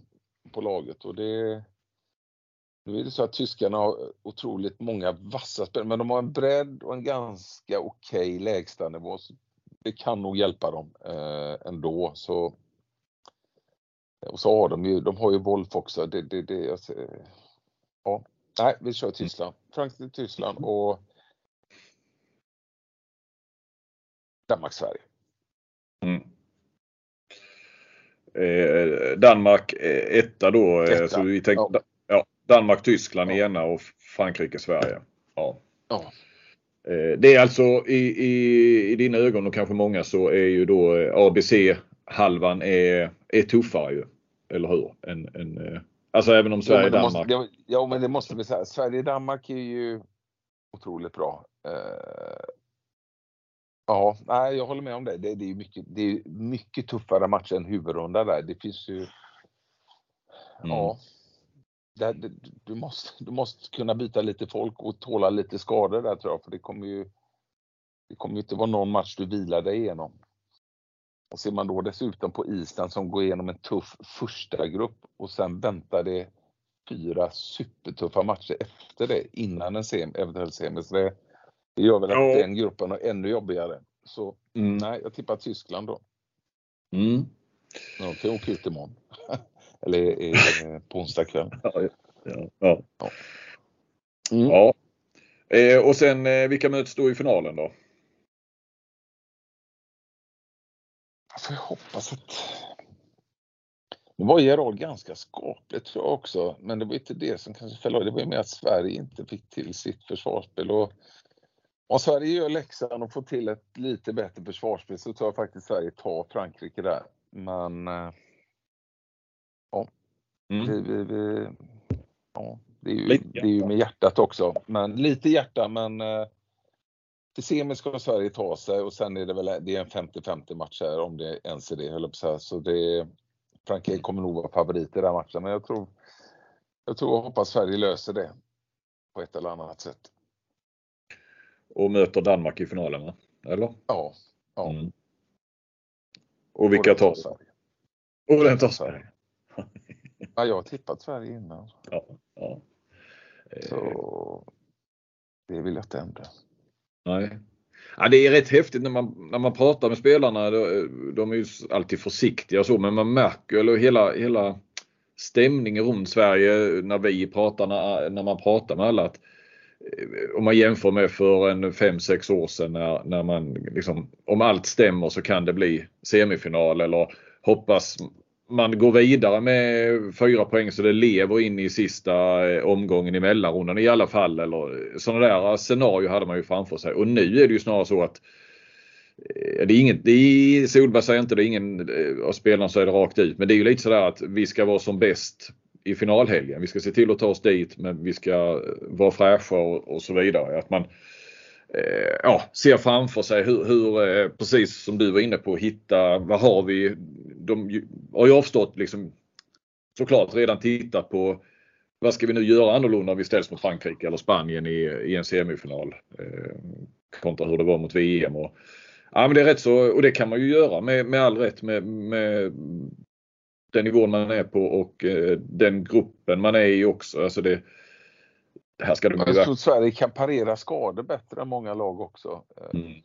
på laget och det nu är det så att tyskarna har otroligt många vassa spelare, men de har en bredd och en ganska okej okay lägstanivå. Så det kan nog hjälpa dem eh, ändå. Så, och så har de ju, de har ju Wolf också. Det, det, det, alltså, ja. Nej, vi kör Tyskland. Frankrike, Tyskland och Danmark, Sverige. Eh, Danmark eh, etta då. Eh, etta. Så vi tänkte, ja. ja Danmark, Tyskland ja. ena och Frankrike, Sverige. Ja. ja. Eh, det är alltså i, i, i dina ögon och kanske många så är ju då ABC-halvan är, är tuffare ju. Eller hur? En, en, alltså även om Sverige och Danmark. Ja, ja men det måste vi säga. Sverige Danmark är ju otroligt bra. Ja, nej, jag håller med om det. Det, det är mycket, det är mycket tuffare matcher än huvudrunda där. Det finns ju. Mm. Ja. Det, det, du, måste, du måste kunna byta lite folk och tåla lite skador där tror jag, för det kommer ju. Det kommer ju inte vara någon match du vilar dig igenom. Och ser man då dessutom på Island som går igenom en tuff första grupp och sen väntar det fyra supertuffa matcher efter det innan en sem, eventuell semi. Så det, det gör väl att ja. den gruppen är ännu jobbigare. Så mm. nej, jag tippar Tyskland då. Mm. De kan åka ut imorgon. Eller eh, på onsdag kväll. Ja, ja, ja. ja. Mm. ja. Eh, och sen eh, vilka möts då i finalen då? Får jag hoppas att... Nu var Gerard ganska skapligt tror jag också, men det var inte det som kanske föll Det var ju mer att Sverige inte fick till sitt försvarsspel. Och om Sverige gör läxan och får till ett lite bättre försvarsspel så tror jag faktiskt Sverige tar Frankrike där. Men eh, ja, mm. vi, vi, vi, ja det, är ju, det är ju med hjärtat också. Men lite hjärta men eh, till semi ska Sverige ta sig och sen är det väl det är en 50-50 match här om det ens är det, höll på så här. Så det, Frankrike kommer nog vara favorit i den matchen, men jag tror, jag tror och hoppas Sverige löser det på ett eller annat sätt. Och möter Danmark i finalen, va? eller? Ja. ja. Mm. Och vilka tar Sverige? Och den tar Sverige? ja, jag har tippat Sverige innan. Ja, ja. Så det vill jag inte ändra. Nej. Ja, det är rätt häftigt när man, när man pratar med spelarna. De är ju alltid försiktiga och så men man märker eller hela, hela stämningen runt Sverige när vi pratar, när, när man pratar med alla. Att, Eh, om man jämför med för en 5-6 år sedan när, när man liksom, om allt stämmer så kan det bli semifinal eller hoppas man går vidare med fyra poäng så det lever in i sista eh, omgången i mellanrundan i alla fall. Eller eh, sådana där scenarier hade man ju framför sig. Och nu är det ju snarare så att det är inget, det är, Solberg säger inte det, är ingen av spelarna säger det rakt ut. Men det är ju lite sådär att vi ska vara som bäst i finalhelgen. Vi ska se till att ta oss dit men vi ska eh, vara fräscha och, och så vidare. Att man eh, ja, ser framför sig hur, hur eh, precis som du var inne på, hitta vad har vi? De har ju avstått liksom såklart redan tittat på vad ska vi nu göra annorlunda om vi ställs mot Frankrike eller Spanien i, i en semifinal eh, kontra hur det var mot VM. Och, ja, men det är rätt så, och det kan man ju göra med, med all rätt med, med den nivån man är på och eh, den gruppen man är i också. Alltså det, här ska de jag tror Sverige kan parera skador bättre än många lag också. Eh, mm.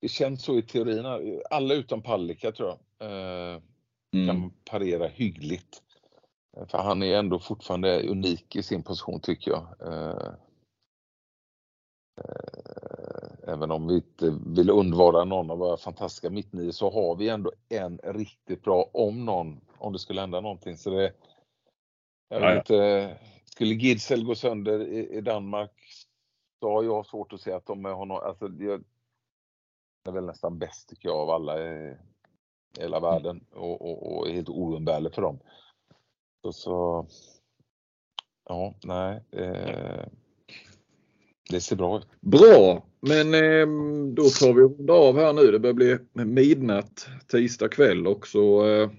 Det känns så i teorin. Alla utom Palicka tror jag eh, mm. kan parera hyggligt. För han är ändå fortfarande unik i sin position tycker jag. Även om vi inte vill undvara någon av våra fantastiska mittnio så har vi ändå en riktigt bra om någon, om det skulle hända någonting. Så det, jag vet inte, skulle Gidsel gå sönder i, i, Danmark så har jag svårt att se att de har någon, alltså det är väl nästan bäst tycker jag av alla i hela mm. världen och, och, och är helt oumbärlig för dem. Så, så ja, nej. Eh, det ser bra ut. Bra, men eh, då tar vi runda av här nu. Det börjar bli midnatt tisdag kväll och så eh,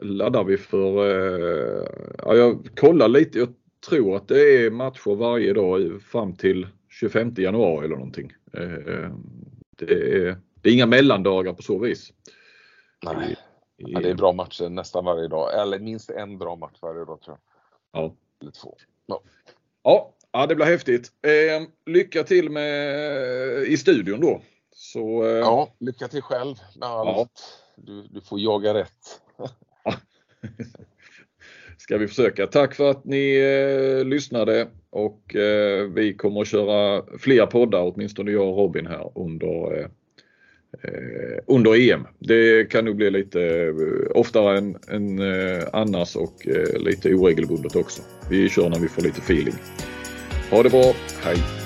laddar vi för, eh, ja, jag kollar lite. Jag tror att det är matcher varje dag fram till 25 januari eller någonting. Eh, det är, det är inga mellandagar på så vis. Nej, ja, det är bra matcher nästan varje dag. Eller minst en bra match varje dag tror jag. Ja. Eller två. Ja. Ja, det blir häftigt. Eh, lycka till med, i studion då. Så, eh... Ja, lycka till själv med allt. Ja. Du, du får jaga rätt. ska vi försöka. Tack för att ni eh, lyssnade och eh, vi kommer att köra fler poddar, åtminstone jag och Robin här under eh, eh under EM. Det kan nog bli lite eh, oftare än, än eh, annars och eh, lite oregelbundet också. Vi kör när vi får lite feeling. Ha det bra, hej!